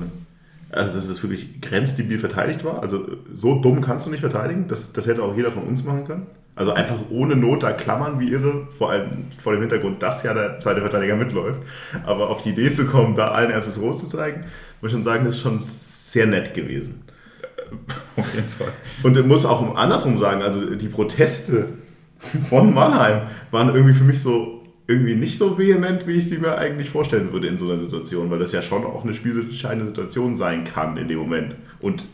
also dass es wirklich grenzdebil verteidigt war. Also so dumm kannst du nicht verteidigen. Das, das hätte auch jeder von uns machen können. Also einfach ohne Not da klammern wie irre, vor allem vor dem Hintergrund, dass ja der zweite Verteidiger mitläuft. Aber auf die Idee zu kommen, da allen erstes Rot zu zeigen, muss ich schon sagen, das ist schon sehr nett gewesen. Auf jeden Fall. Und ich muss auch andersrum sagen, also die Proteste von Mannheim waren irgendwie für mich so irgendwie nicht so vehement, wie ich sie mir eigentlich vorstellen würde in so einer Situation, weil das ja schon auch eine spielentscheidende Situation sein kann in dem Moment. Und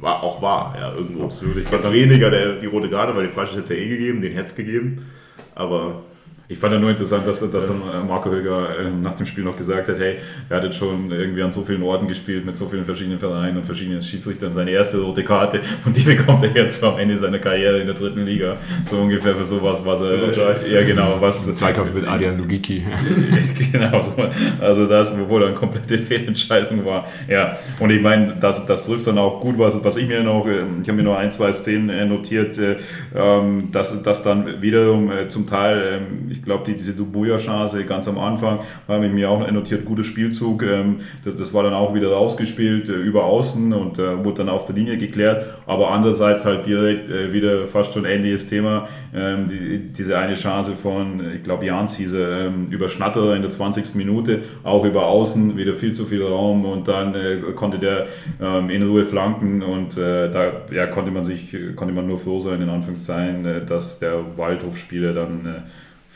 war auch wahr, ja, irgendwo. Absolut. Ich fand- weniger der, die rote Karte, weil die Freistoß hätte es ja eh gegeben, den hätte es gegeben. Aber Ich fand ja nur interessant, dass, dass dann äh, Marco Höger äh, nach dem Spiel noch gesagt hat, hey, er hat jetzt schon irgendwie an so vielen Orten gespielt, mit so vielen verschiedenen Vereinen und verschiedenen Schiedsrichtern seine erste rote Karte und die bekommt er jetzt am Ende seiner Karriere in der dritten Liga. So ungefähr für sowas, was er... So Scheiß. Ja, genau. Was, Zweikampf mit Adrian Lugiki. genau, so. also das, wo dann komplette Fehlentscheidung war. Ja, und ich meine, das, das trifft dann auch gut, was, was ich mir noch, äh, ich habe mir noch ein, zwei Szenen äh, notiert, äh, ähm, dass, dass dann wiederum zum Teil, ähm, ich glaube, die, diese Dubuya-Chance ganz am Anfang, habe ich mir auch notiert, gutes Spielzug. Ähm, das, das war dann auch wieder rausgespielt äh, über außen und äh, wurde dann auf der Linie geklärt. Aber andererseits halt direkt äh, wieder fast schon ähnliches Thema. Ähm, die, diese eine Chance von, ich glaube, Jans hieße, ähm, über Schnatter in der 20. Minute, auch über außen, wieder viel zu viel Raum und dann äh, konnte der ähm, in Ruhe flanken und äh, da ja, konnte man sich, konnte man nur froh sein, in Anführungszeichen, äh, dass der Waldhofspieler dann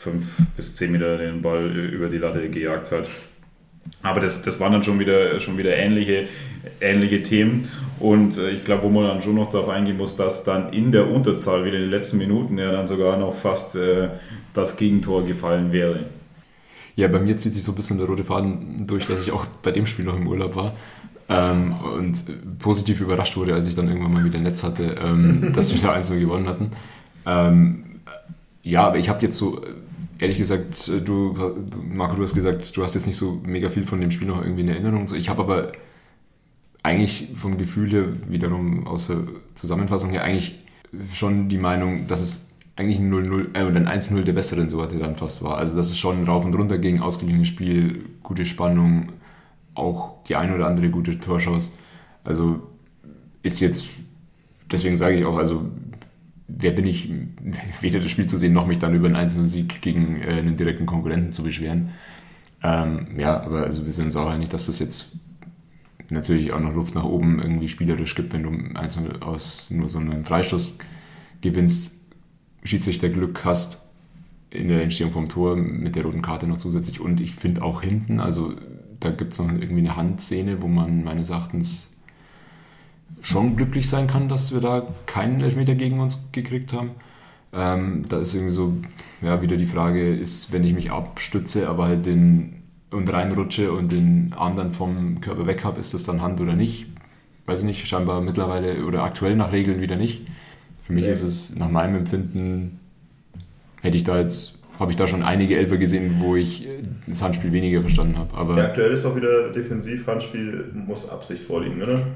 fünf bis zehn Meter den Ball über die Latte gejagt hat. Aber das, das waren dann schon wieder, schon wieder ähnliche, ähnliche Themen. Und äh, ich glaube, wo man dann schon noch darauf eingehen muss, dass dann in der Unterzahl wieder in den letzten Minuten ja dann sogar noch fast äh, das Gegentor gefallen wäre. Ja, bei mir zieht sich so ein bisschen der rote Faden durch, dass ich auch bei dem Spiel noch im Urlaub war. Ähm, und positiv überrascht wurde, als ich dann irgendwann mal wieder Netz hatte, ähm, dass wir da 1 gewonnen hatten. Ähm, ja, aber ich habe jetzt so, ehrlich gesagt, du, Marco, du hast gesagt, du hast jetzt nicht so mega viel von dem Spiel noch irgendwie in Erinnerung. Ich habe aber eigentlich vom Gefühl her, wiederum aus der Zusammenfassung her, eigentlich schon die Meinung, dass es eigentlich ein 0-0 äh, oder ein 1-0 der besseren Sorte dann fast war. Also dass es schon rauf und runter ging, ausgeglichenes Spiel, gute Spannung, auch die eine oder andere gute Torschance. Also ist jetzt, deswegen sage ich auch, also wer bin ich, weder das Spiel zu sehen, noch mich dann über einen einzelnen Sieg gegen äh, einen direkten Konkurrenten zu beschweren. Ähm, ja, aber also wir sind auch einig, dass das jetzt natürlich auch noch Luft nach oben irgendwie spielerisch gibt, wenn du einzeln aus nur so einem Freistoß gewinnst, Schiedsrichter Glück hast in der Entstehung vom Tor mit der roten Karte noch zusätzlich und ich finde auch hinten, also da gibt es noch irgendwie eine Handszene, wo man meines Erachtens schon glücklich sein kann, dass wir da keinen Elfmeter gegen uns gekriegt haben. Ähm, da ist irgendwie so, ja, wieder die Frage ist, wenn ich mich abstütze, aber halt den und reinrutsche und den Arm dann vom Körper weg habe, ist das dann Hand oder nicht? Weiß ich nicht, scheinbar mittlerweile oder aktuell nach Regeln wieder nicht. Für mich nee. ist es nach meinem Empfinden, hätte ich da jetzt, habe ich da schon einige Elfer gesehen, wo ich das Handspiel weniger verstanden habe. Aber ja, aktuell ist auch wieder defensiv, Handspiel muss Absicht vorliegen, oder?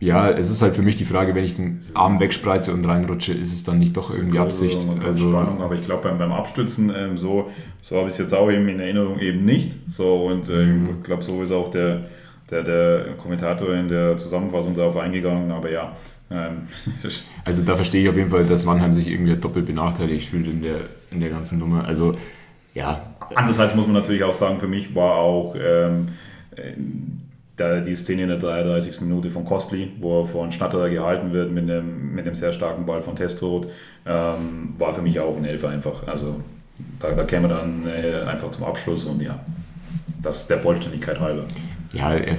Ja, es ist halt für mich die Frage, wenn ich den Arm wegspreize und reinrutsche, ist es dann nicht doch irgendwie Absicht? Also, Spannung, aber ich glaube beim, beim Abstützen, ähm, so, so habe ich es jetzt auch eben in Erinnerung eben nicht. So, und äh, mhm. ich glaube, so ist auch der, der, der Kommentator in der Zusammenfassung darauf eingegangen, aber ja. Ähm. Also da verstehe ich auf jeden Fall, dass Mannheim sich irgendwie doppelt benachteiligt fühlt in der, in der ganzen Nummer. Also ja. Andererseits muss man natürlich auch sagen, für mich war auch ähm, da die Szene in der 33. Minute von Costly, wo er von Schnatterer gehalten wird mit einem, mit einem sehr starken Ball von Testrot, ähm, war für mich auch ein Elfer einfach. Also da, da käme dann äh, einfach zum Abschluss und ja, das der Vollständigkeit halber. Ja, er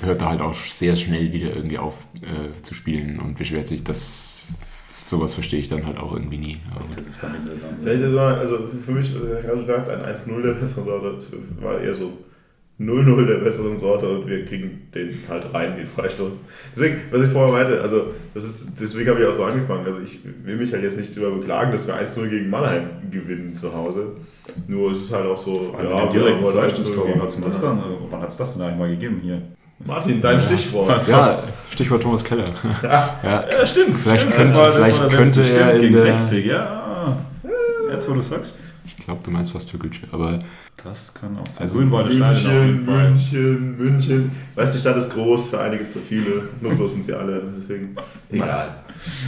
hört da halt auch sehr schnell wieder irgendwie auf äh, zu spielen und beschwert sich, dass sowas verstehe ich dann halt auch irgendwie nie. Aber das ist dann interessant. Vielleicht also für mich, äh, ein 1-0 der bessere war eher so 0-0 der besseren Sorte und wir kriegen den halt rein, den Freistoß. Deswegen, was ich vorher meinte, also das ist, deswegen habe ich auch so angefangen. Also ich will mich halt jetzt nicht darüber beklagen, dass wir 1-0 gegen Mannheim gewinnen zu Hause. Nur es ist halt auch so, ja, direkt ein Freistoßtor. Wann hat es das dann, wann hat es das denn eigentlich mal gegeben hier? Martin, dein Stichwort. Was? Ja, Stichwort Thomas Keller. Ja, ja. ja stimmt. Vielleicht stimmt. könnte, war, vielleicht könnte er gegen 60, ja. Jetzt, wo du sagst. Ich glaube, du meinst was Türkische, aber das kann auch sein. Also München, München, München. Weißt du, die Stadt ist groß, für einige zu viele. Nutzlos sind sie alle, deswegen egal.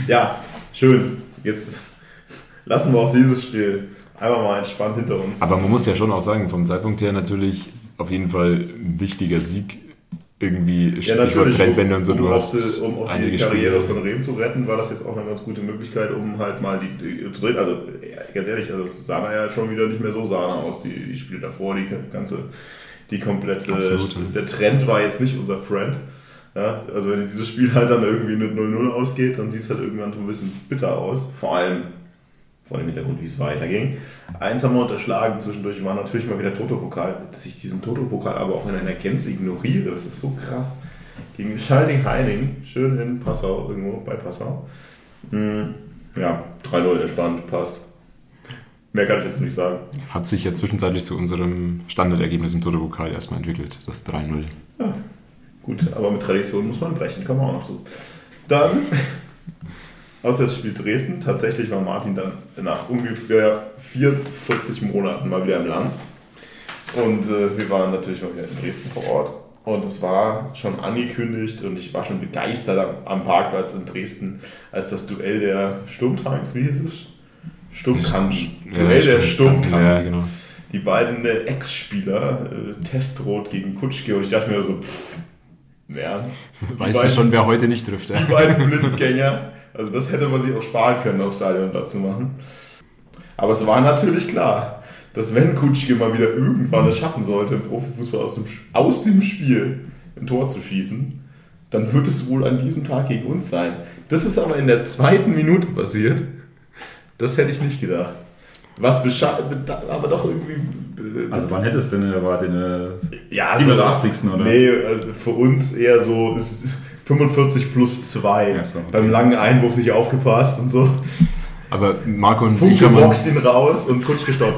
Ja, schön. Jetzt lassen wir auch dieses Spiel einfach mal entspannt hinter uns. Aber man muss ja schon auch sagen, vom Zeitpunkt her natürlich auf jeden Fall ein wichtiger Sieg irgendwie ja, Stichwort Trendwende und so. Um, du hast die, um auch die Karriere von Rehm zu retten, war das jetzt auch eine ganz gute Möglichkeit, um halt mal die, die zu drehen. Also ganz ehrlich, also es sah ja schon wieder nicht mehr so sahne aus, die, die Spiele davor, die ganze, die komplette, Absolut. der Trend war jetzt nicht unser Friend. Ja, also wenn dieses Spiel halt dann irgendwie mit 0-0 ausgeht, dann sieht es halt irgendwann ein bisschen bitter aus. Vor allem vor dem Hintergrund, wie es weiterging. Eins haben wir unterschlagen, zwischendurch war natürlich mal wieder Toto-Pokal, dass ich diesen Toto-Pokal aber auch in einer Gänze ignoriere, das ist so krass. Gegen Schalding-Heining, schön in Passau, irgendwo bei Passau. Hm, ja, 3-0 entspannt, passt. Mehr kann ich jetzt nicht sagen. Hat sich ja zwischenzeitlich zu unserem Standardergebnis im Toto-Pokal erstmal entwickelt, das 3-0. Ja, gut, aber mit Tradition muss man brechen, kann man auch noch so. Dann Auswärtsspiel Dresden. Tatsächlich war Martin dann nach ungefähr 44 Monaten mal wieder im Land. Und äh, wir waren natürlich mal wieder in Dresden vor Ort. Und es war schon angekündigt und ich war schon begeistert am, am Parkplatz in Dresden, als das Duell der Sturmtanks, wie hieß es? Sturmkanten. Duell der Sturmkanten. Ja, genau. Die beiden äh, Ex-Spieler, äh, Testrot gegen Kutschke. Und ich dachte mir so, pff, im Ernst? Weißt du beiden- schon, wer heute nicht trifft, ja? die beiden Blindgänger. Also das hätte man sich auch sparen können, aufs Stadion da zu machen. Aber es war natürlich klar, dass wenn Kutschke mal wieder irgendwann es schaffen sollte, im Profifußball aus dem, aus dem Spiel ein Tor zu schießen, dann wird es wohl an diesem Tag gegen uns sein. Das ist aber in der zweiten Minute passiert. Das hätte ich nicht gedacht. Was aber doch irgendwie. äh, Also wann hättest du denn erwartet? In der ja, 87. oder? Nee, also für uns eher so ist 45 plus 2. Ach so, okay. Beim langen Einwurf nicht aufgepasst und so. Aber Marco und, ich Funke haben boxt ihn uns, raus und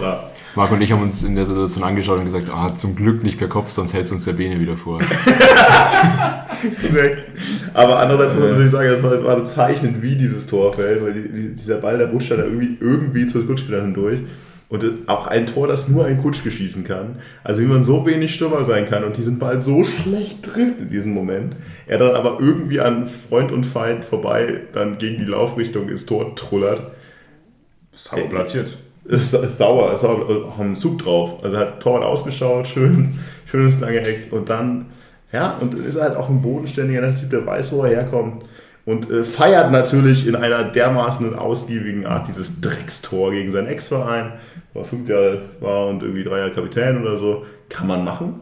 ab. Marco und ich haben uns in der Situation angeschaut und gesagt, ah, zum Glück nicht per Kopf, sonst hält uns der Bene wieder vor. Korrekt. Aber andererseits muss man natürlich sagen, das war, war bezeichnend, wie dieses Tor fällt, weil die, die, dieser Ball, der rutscht da irgendwie, irgendwie zur Kutschke dann hindurch. Und auch ein Tor, das nur ein Kutschke schießen kann. Also wie man so wenig Stürmer sein kann und diesen Ball so schlecht trifft in diesem Moment. Er dann aber irgendwie an Freund und Feind vorbei dann gegen die Laufrichtung ins Tor trullert. Sauber platziert. ist, ist sauer, ist sauer, auch am Zug drauf. Also hat Torwart ausgeschaut, schön, schönes lange Eck und dann, ja, und ist halt auch ein bodenständiger Typ, der weiß, wo er herkommt und äh, feiert natürlich in einer dermaßen ausgiebigen Art dieses Dreckstor gegen seinen Ex-Verein. War fünf Jahre war und irgendwie drei Jahre Kapitän oder so. Kann man machen.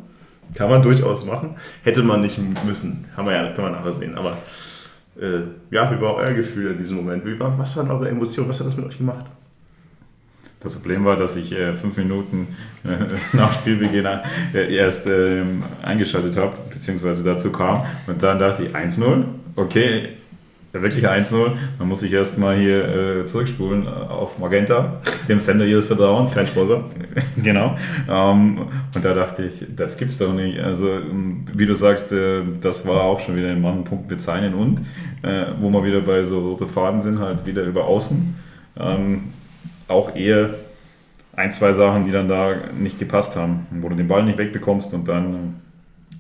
Kann man durchaus machen. Hätte man nicht müssen. Haben wir ja, kann man nachher sehen. Aber äh, ja, wie war euer Gefühl in diesem Moment? Wie war, was waren eure Emotionen? Was hat das mit euch gemacht? Das Problem war, dass ich äh, fünf Minuten äh, nach Spielbeginn äh, erst ähm, eingeschaltet habe, beziehungsweise dazu kam. Und dann dachte ich, 1-0, okay, wirklich 1-0. Dann muss ich erstmal hier äh, zurückspulen auf Magenta, dem Sender ihres Vertrauens. Kein Sponsor? Genau. Ähm, und da dachte ich, das gibt's doch nicht. Also, ähm, wie du sagst, äh, das war auch schon wieder in manchen Punkten bezeichnen und äh, wo wir wieder bei so rote Faden sind, halt wieder über außen. Ähm, auch eher ein, zwei Sachen, die dann da nicht gepasst haben, wo du den Ball nicht wegbekommst und dann,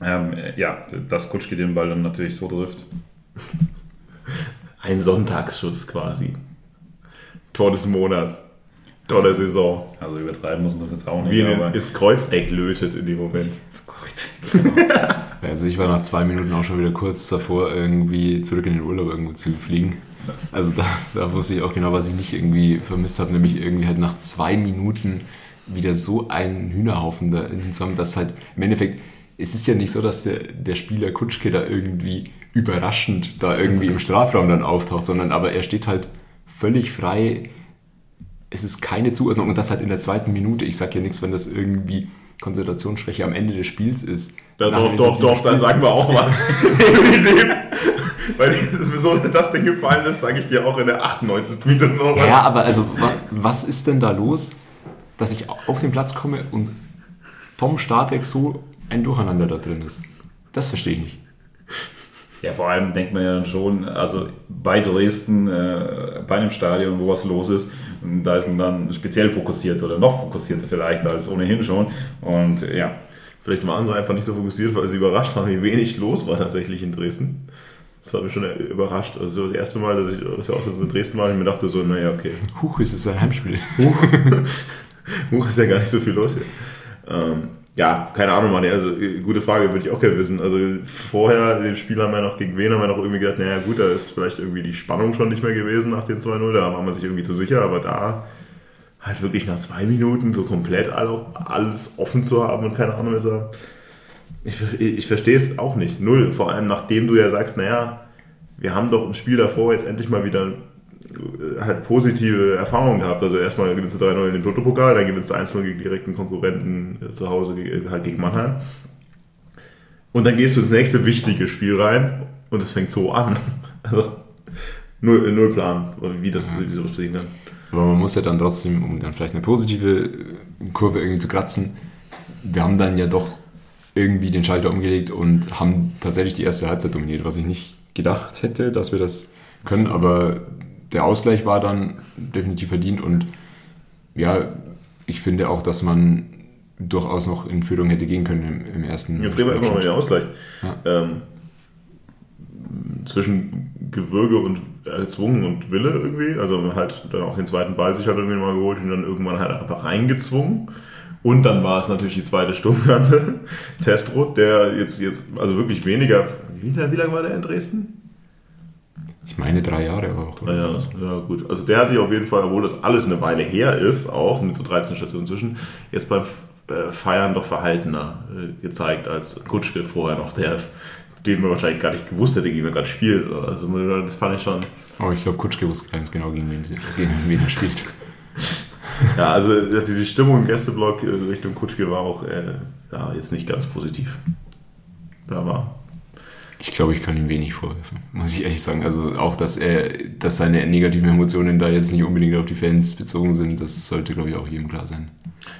ähm, ja, dass Kutschke den Ball dann natürlich so trifft. Ein Sonntagsschuss quasi. Tor des Monats. Tor der Saison. Also übertreiben muss man das jetzt auch nicht. Wie aber ins Kreuzeck lötet in dem Moment. ins Kreuz. Also ich war nach zwei Minuten auch schon wieder kurz davor, irgendwie zurück in den Urlaub irgendwo zu fliegen. Also da, da wusste ich auch genau, was ich nicht irgendwie vermisst habe, nämlich irgendwie halt nach zwei Minuten wieder so einen Hühnerhaufen da zu haben, dass halt im Endeffekt, es ist ja nicht so, dass der, der Spieler Kutschke da irgendwie überraschend da irgendwie im Strafraum dann auftaucht, sondern aber er steht halt völlig frei. Es ist keine Zuordnung und das halt in der zweiten Minute. Ich sage ja nichts, wenn das irgendwie Konzentrationsschwäche am Ende des Spiels ist. Ja, doch, doch, doch, da sagen wir auch was. Weil es ist mir so, dass das Ding gefallen ist, sage ich dir auch in der 98. Minute noch was. Ja, aber also, wa- was ist denn da los, dass ich auf den Platz komme und vom Start weg so ein Durcheinander da drin ist? Das verstehe ich nicht. Ja, vor allem denkt man ja dann schon, also bei Dresden, äh, bei einem Stadion, wo was los ist, da ist man dann speziell fokussiert oder noch fokussierter vielleicht als ohnehin schon. Und ja, Vielleicht waren sie einfach nicht so fokussiert, weil sie überrascht waren, wie wenig los war tatsächlich in Dresden. Das war mich schon überrascht. Also so das erste Mal, dass ich dass wir aus in Dresden waren, ich mir dachte so, naja, okay. Huch, ist es ein Heimspiel. Huch ist ja gar nicht so viel los hier. Ähm, ja, keine Ahnung, Mann. Also, äh, gute Frage, würde ich auch gerne wissen. Also, vorher, dem Spiel haben wir noch gegen wen haben wir noch irgendwie gedacht, naja, gut, da ist vielleicht irgendwie die Spannung schon nicht mehr gewesen nach dem 2-0. Da war man sich irgendwie zu sicher, aber da halt wirklich nach zwei Minuten so komplett all- alles offen zu haben und keine Ahnung, ist er. Ich, ich verstehe es auch nicht. Null. Vor allem, nachdem du ja sagst, naja, wir haben doch im Spiel davor jetzt endlich mal wieder halt positive Erfahrungen gehabt. Also erstmal gewinnst du 3-0 in den Toto-Pokal, dann gewinnst du 1-0 gegen direkten Konkurrenten äh, zu Hause ge- halt gegen Mannheim. Und dann gehst du ins nächste wichtige Spiel rein und es fängt so an. Also null, null Plan, wie das wie sowas passieren kann. Aber man muss ja dann trotzdem, um dann vielleicht eine positive äh, Kurve irgendwie zu kratzen, wir haben dann ja doch irgendwie den Schalter umgelegt und haben tatsächlich die erste Halbzeit dominiert, was ich nicht gedacht hätte, dass wir das können, aber der Ausgleich war dann definitiv verdient und ja, ich finde auch, dass man durchaus noch in Führung hätte gehen können im, im ersten. Jetzt reden wir immer noch über den Ausgleich. Ja. Ähm, zwischen Gewürge und erzwungen und Wille irgendwie. Also halt dann auch den zweiten Ball sich halt irgendwie mal geholt und dann irgendwann halt einfach reingezwungen. Und dann war es natürlich die zweite Sturmkante, Testrot, der jetzt, jetzt also wirklich weniger. Wie, wie lange war der in Dresden? Ich meine drei Jahre auch. oder Ja, ja, gut. Also der hat sich auf jeden Fall, obwohl das alles eine Weile her ist, auch mit so 13 Stationen zwischen, jetzt beim äh, Feiern doch verhaltener äh, gezeigt als Kutschke vorher noch, der, den man wahrscheinlich gar nicht gewusst hätte, gegen wen er gerade spielt. Also das fand ich schon. Aber ich glaube, Kutschke wusste ganz genau, gegen wen, gegen wen er spielt. Ja, also die Stimmung im Gästeblock äh, Richtung Kutschke war auch äh, ja, jetzt nicht ganz positiv. Da war. Ich glaube, ich kann ihm wenig vorwerfen, muss ich ehrlich sagen. Also auch, dass er, dass seine negativen Emotionen da jetzt nicht unbedingt auf die Fans bezogen sind, das sollte, glaube ich, auch jedem klar sein.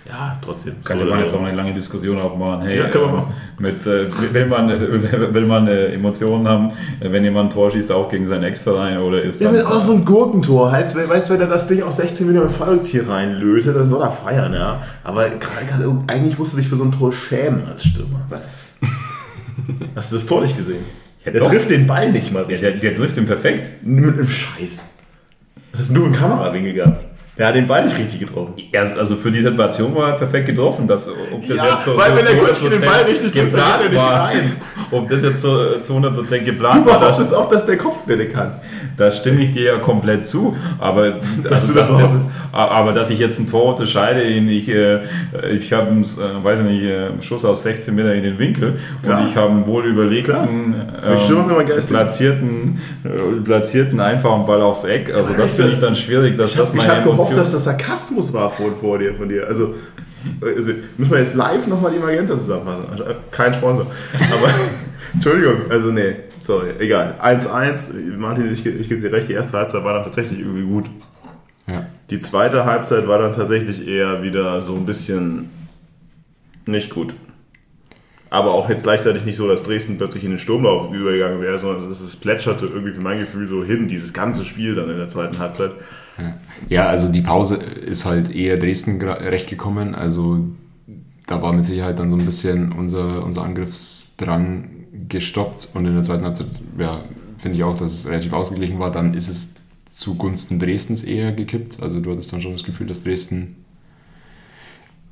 Ja, trotzdem. Könnte man jetzt auch eine lange Diskussion aufmachen. Hey, Ja, kann man machen. Mit, äh, will man, äh, will man äh, Emotionen haben, wenn jemand ein Tor schießt, auch gegen seinen Ex-Verein oder ist Ja, mit auch so ein Gurkentor. Heißt, wer- weißt du, wenn er das Ding aus 16 Meter mit Fallrückzieher reinlötet, dann soll er feiern, ja. Aber gerade- eigentlich musst du dich für so ein Tor schämen als Stürmer. was? Hast du das Tor nicht gesehen? Ja, der doch. trifft den Ball nicht mal richtig. der, der trifft ihn perfekt. Mit einem Scheiß. Denn du für einen Kamerawinkel gehabt? Der hat den Ball nicht richtig getroffen. Er, also für die Situation war er perfekt getroffen. Dass, ob das Ja, jetzt so, weil so wenn der zu Kutschke den 100% Ball richtig trifft, dann geplant geht er nicht rein. ob das jetzt so zu 100% geplant Du war, behauptest da, auch, dass der Kopfwelle kann. Da stimme ich dir ja komplett zu. Aber, also, du das dass das, aber dass ich jetzt ein Tor unterscheide, in ich, äh, ich habe einen, äh, weiß ich nicht, äh, einen Schuss aus 16 Meter in den Winkel Klar. und ich habe einen wohl überlegten, ähm, platzierten, äh, platzierten einfachen Ball aufs Eck. Also das finde ich dann schwierig, dass Ich habe das meine hab gehofft, Emotion- dass das Sarkasmus war vor, vor dir, von dir. Also, also müssen wir jetzt live nochmal die Magenta zusammenfassen. Also, Kein Sponsor. Aber, Entschuldigung, also nee, sorry, egal. 1-1, Martin, ich, ich gebe dir recht, die erste Halbzeit war dann tatsächlich irgendwie gut. Ja. Die zweite Halbzeit war dann tatsächlich eher wieder so ein bisschen nicht gut. Aber auch jetzt gleichzeitig nicht so, dass Dresden plötzlich in den Sturmlauf übergegangen wäre, sondern es, es plätscherte irgendwie für mein Gefühl so hin, dieses ganze Spiel dann in der zweiten Halbzeit. Ja, also die Pause ist halt eher Dresden recht gekommen. Also da war mit Sicherheit dann so ein bisschen unser, unser Angriffsdrang gestoppt und in der zweiten Halbzeit, ja, finde ich auch, dass es relativ ausgeglichen war. Dann ist es zugunsten Dresdens eher gekippt. Also du hattest dann schon das Gefühl, dass Dresden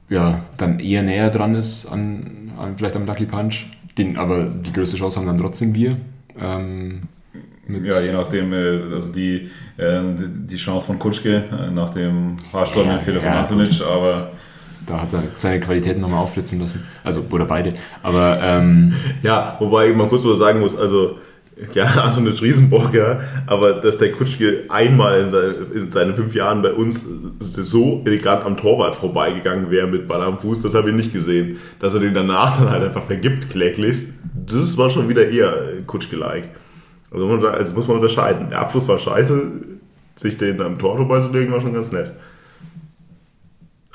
ja, dann eher näher dran ist an, an vielleicht am Lucky Punch. Den, aber die größte Chance haben dann trotzdem wir. Ähm, Ja, je nachdem, äh, also die, äh, die Chance von Kutschke äh, nach dem Haarstollenfehler Ja, von ja, Antonic, aber Da hat er seine Qualitäten nochmal aufblitzen lassen. Also, oder beide. Aber ähm, Ja, wobei ich mal kurz was sagen muss, also ja, Antonic Riesenbock, ja, aber dass der Kutschke einmal in, sein, in seinen fünf Jahren bei uns so elegant am Torwart vorbeigegangen wäre mit Ball am Fuß, das habe ich nicht gesehen. Dass er den danach dann halt einfach vergibt, kläglich, das war schon wieder eher Kutschke-like. Also, also muss man unterscheiden. Der Abschluss war scheiße, sich den am Tor vorbeizulegen war schon ganz nett.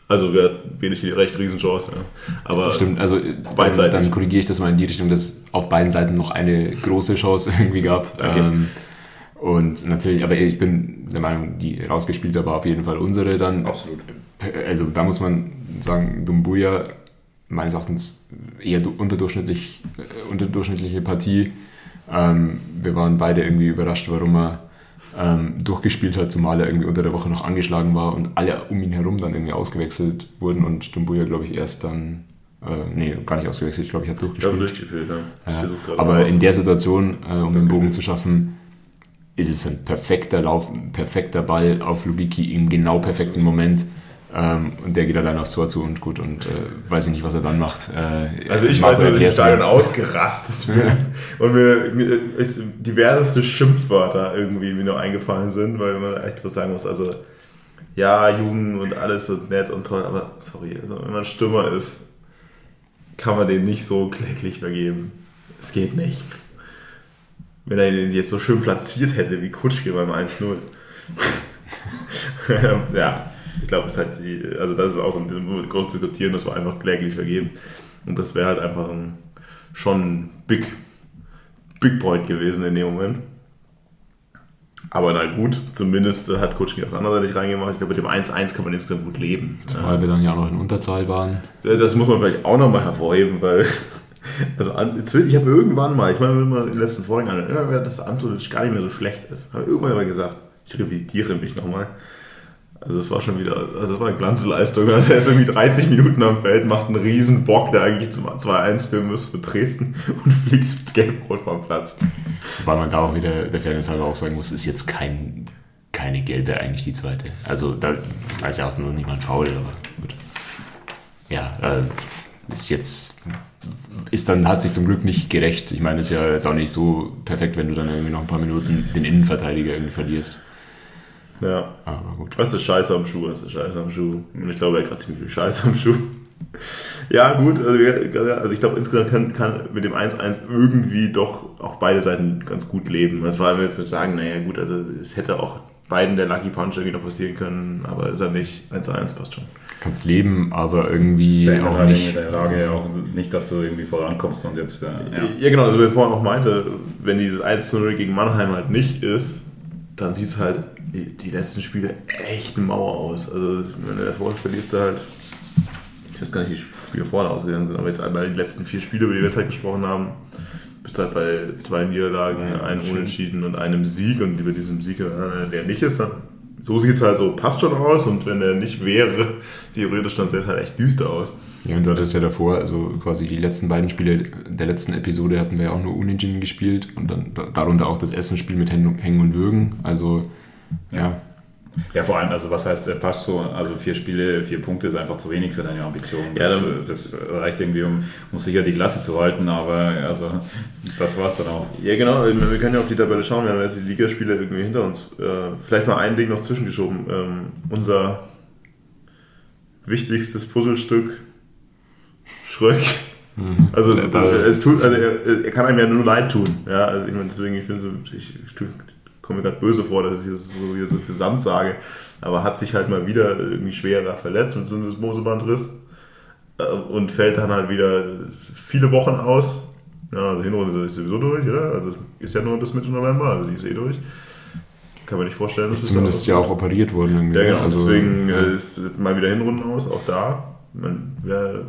Also, wir wenig recht Riesenchance, ja. Aber stimmt, also äh, dann, Beidseitig. dann korrigiere ich das mal in die Richtung, dass auf beiden Seiten noch eine große Chance irgendwie gab. Okay. Ähm, und natürlich, aber ich bin der Meinung, die rausgespielt war auf jeden Fall unsere dann. absolut. Also da muss man sagen, Dumbuya meines Erachtens eher du- unterdurchschnittlich, äh, unterdurchschnittliche Partie. Ähm, wir waren beide irgendwie überrascht, warum er ähm, durchgespielt hat, zumal er irgendwie unter der Woche noch angeschlagen war und alle um ihn herum dann irgendwie ausgewechselt wurden und Dumbuya, glaube ich, erst dann, äh, nee, gar nicht ausgewechselt, ich glaube, ich hat Ich habe durchgespielt. durchgespielt, ja. Ich Ja, gerade aber in der Situation, äh, um den Bogen zu schaffen, ist es ein perfekter Lauf, ein perfekter Ball auf Lubicki im genau perfekten Moment. Ähm, und der geht allein aufs Tor zu und gut und äh, weiß ich nicht, was er dann macht. Äh, Also ich weiß, dass ich Stadion mir. ausgerastet bin und mir, mir diverseste Schimpfwörter irgendwie mir noch eingefallen sind, weil man echt was sagen muss. Also ja, Jugend und alles und nett und toll, aber sorry, also wenn man Stürmer ist, kann man den nicht so kläglich vergeben. Es geht nicht. Wenn er den jetzt so schön platziert hätte wie Kutschke beim 1-0. ja, ich glaube, es ist halt die, also das ist auch so ein groß diskutieren, das war einfach kläglich vergeben. Und das wäre halt einfach ein, schon ein Big, Big Point gewesen in dem Moment. Aber na gut, zumindest hat Kutschki auf der anderen Seite nicht reingemacht. Ich glaube, mit dem 1-1 kann man insgesamt gut leben. Zumal wir dann ja auch noch in Unterzahl waren. Äh, Das muss man vielleicht auch nochmal hervorheben, weil also ich habe irgendwann mal, ich meine, wenn man in den letzten Folgen an, immer, dass Antulic gar nicht mehr so schlecht ist, habe irgendwann mal gesagt, ich revidiere mich nochmal. Also es war schon wieder, also es war eine Glanzleistung. Also er ist irgendwie 30 Minuten am Feld, macht einen riesen Bock, der eigentlich zum 2-1 filmen muss für Dresden und fliegt mit Gelb-Rot vom Platz. Weil man da auch wieder der Fairness halber auch sagen muss, ist jetzt kein, keine gelbe eigentlich die zweite. Also da weiß ja auch noch niemand faul, aber gut. Ja, äh, ist jetzt ist dann hat sich zum Glück nicht gerecht. Ich meine, ist ja jetzt auch nicht so perfekt, wenn du dann irgendwie noch ein paar Minuten den Innenverteidiger irgendwie verlierst. Ja. Aber gut. Das ist Scheiße am Schuh, das ist Scheiße am Schuh. Und ich glaube, er hat gerade ziemlich viel Scheiße am Schuh. Ja, gut, also, also ich glaube, insgesamt kann, kann mit dem 1-1 irgendwie doch auch beide Seiten ganz gut leben. Also vor allem jetzt sagen, naja, gut, also es hätte auch beiden der Lucky Punch irgendwie noch passieren können, aber ist er nicht. 1-1 passt schon. Kannst leben, aber irgendwie verändert auch halt nicht. irgendwie der Lage auch nicht, dass du irgendwie vorankommst und jetzt, äh, ja. Ja, genau, also wie ich vorhin auch meinte, wenn dieses 1-0 gegen Mannheim halt nicht ist, dann sieht es halt die, die letzten Spiele echt eine Mauer aus. Also wenn du davor verlierst du halt, ich weiß gar nicht, wie die Spiele vorher ausgegangen sind, aber jetzt einmal die letzten vier Spiele, über die wir jetzt halt gesprochen haben, bist du halt bei zwei Niederlagen, Ja, einem schön. Unentschieden und einem Sieg und über diesem Sieg, äh, der nicht ist, dann so sieht es halt so, passt schon aus und wenn er nicht wäre, theoretisch dann sähe es halt echt düster aus. Ja, und du hattest ja davor, also quasi die letzten beiden Spiele der letzten Episode hatten wir ja auch nur Unentschieden gespielt und dann da- darunter auch das Essenspiel mit Hängen und Würgen. Also, ja. Ja, vor allem, also was heißt, er passt so, also vier Spiele, vier Punkte ist einfach zu wenig für deine Ambitionen. Ja, Das, dann- das reicht irgendwie, um, um sicher die Klasse zu halten, aber also das war's dann auch. Ja, genau. Wir können ja auf die Tabelle schauen. Wir haben jetzt die Ligaspiele irgendwie hinter uns. Äh, vielleicht mal ein Ding noch zwischengeschoben. Ähm, unser wichtigstes Puzzlestück, Schröck. Also, es, es tut, also er, er kann einem ja nur leid tun. Ja, also ich meine, deswegen, ich so- ich, ich komme mir gerade böse vor, dass ich das so, hier so für Sand sage. Aber hat sich halt mal wieder irgendwie schwerer verletzt mit so einem Mosebandriss äh, und fällt dann halt wieder viele Wochen aus. Ja, also Hinrunde ist sowieso durch, oder? Also ist ja nur bis Mitte November, also die ist eh durch. Kann man nicht vorstellen. dass Ist es zumindest ja auch operiert worden. Irgendwie. Ja, genau. Also, Deswegen ja. äh, ist mal wieder Hinrunden aus, auch da. Man, wer,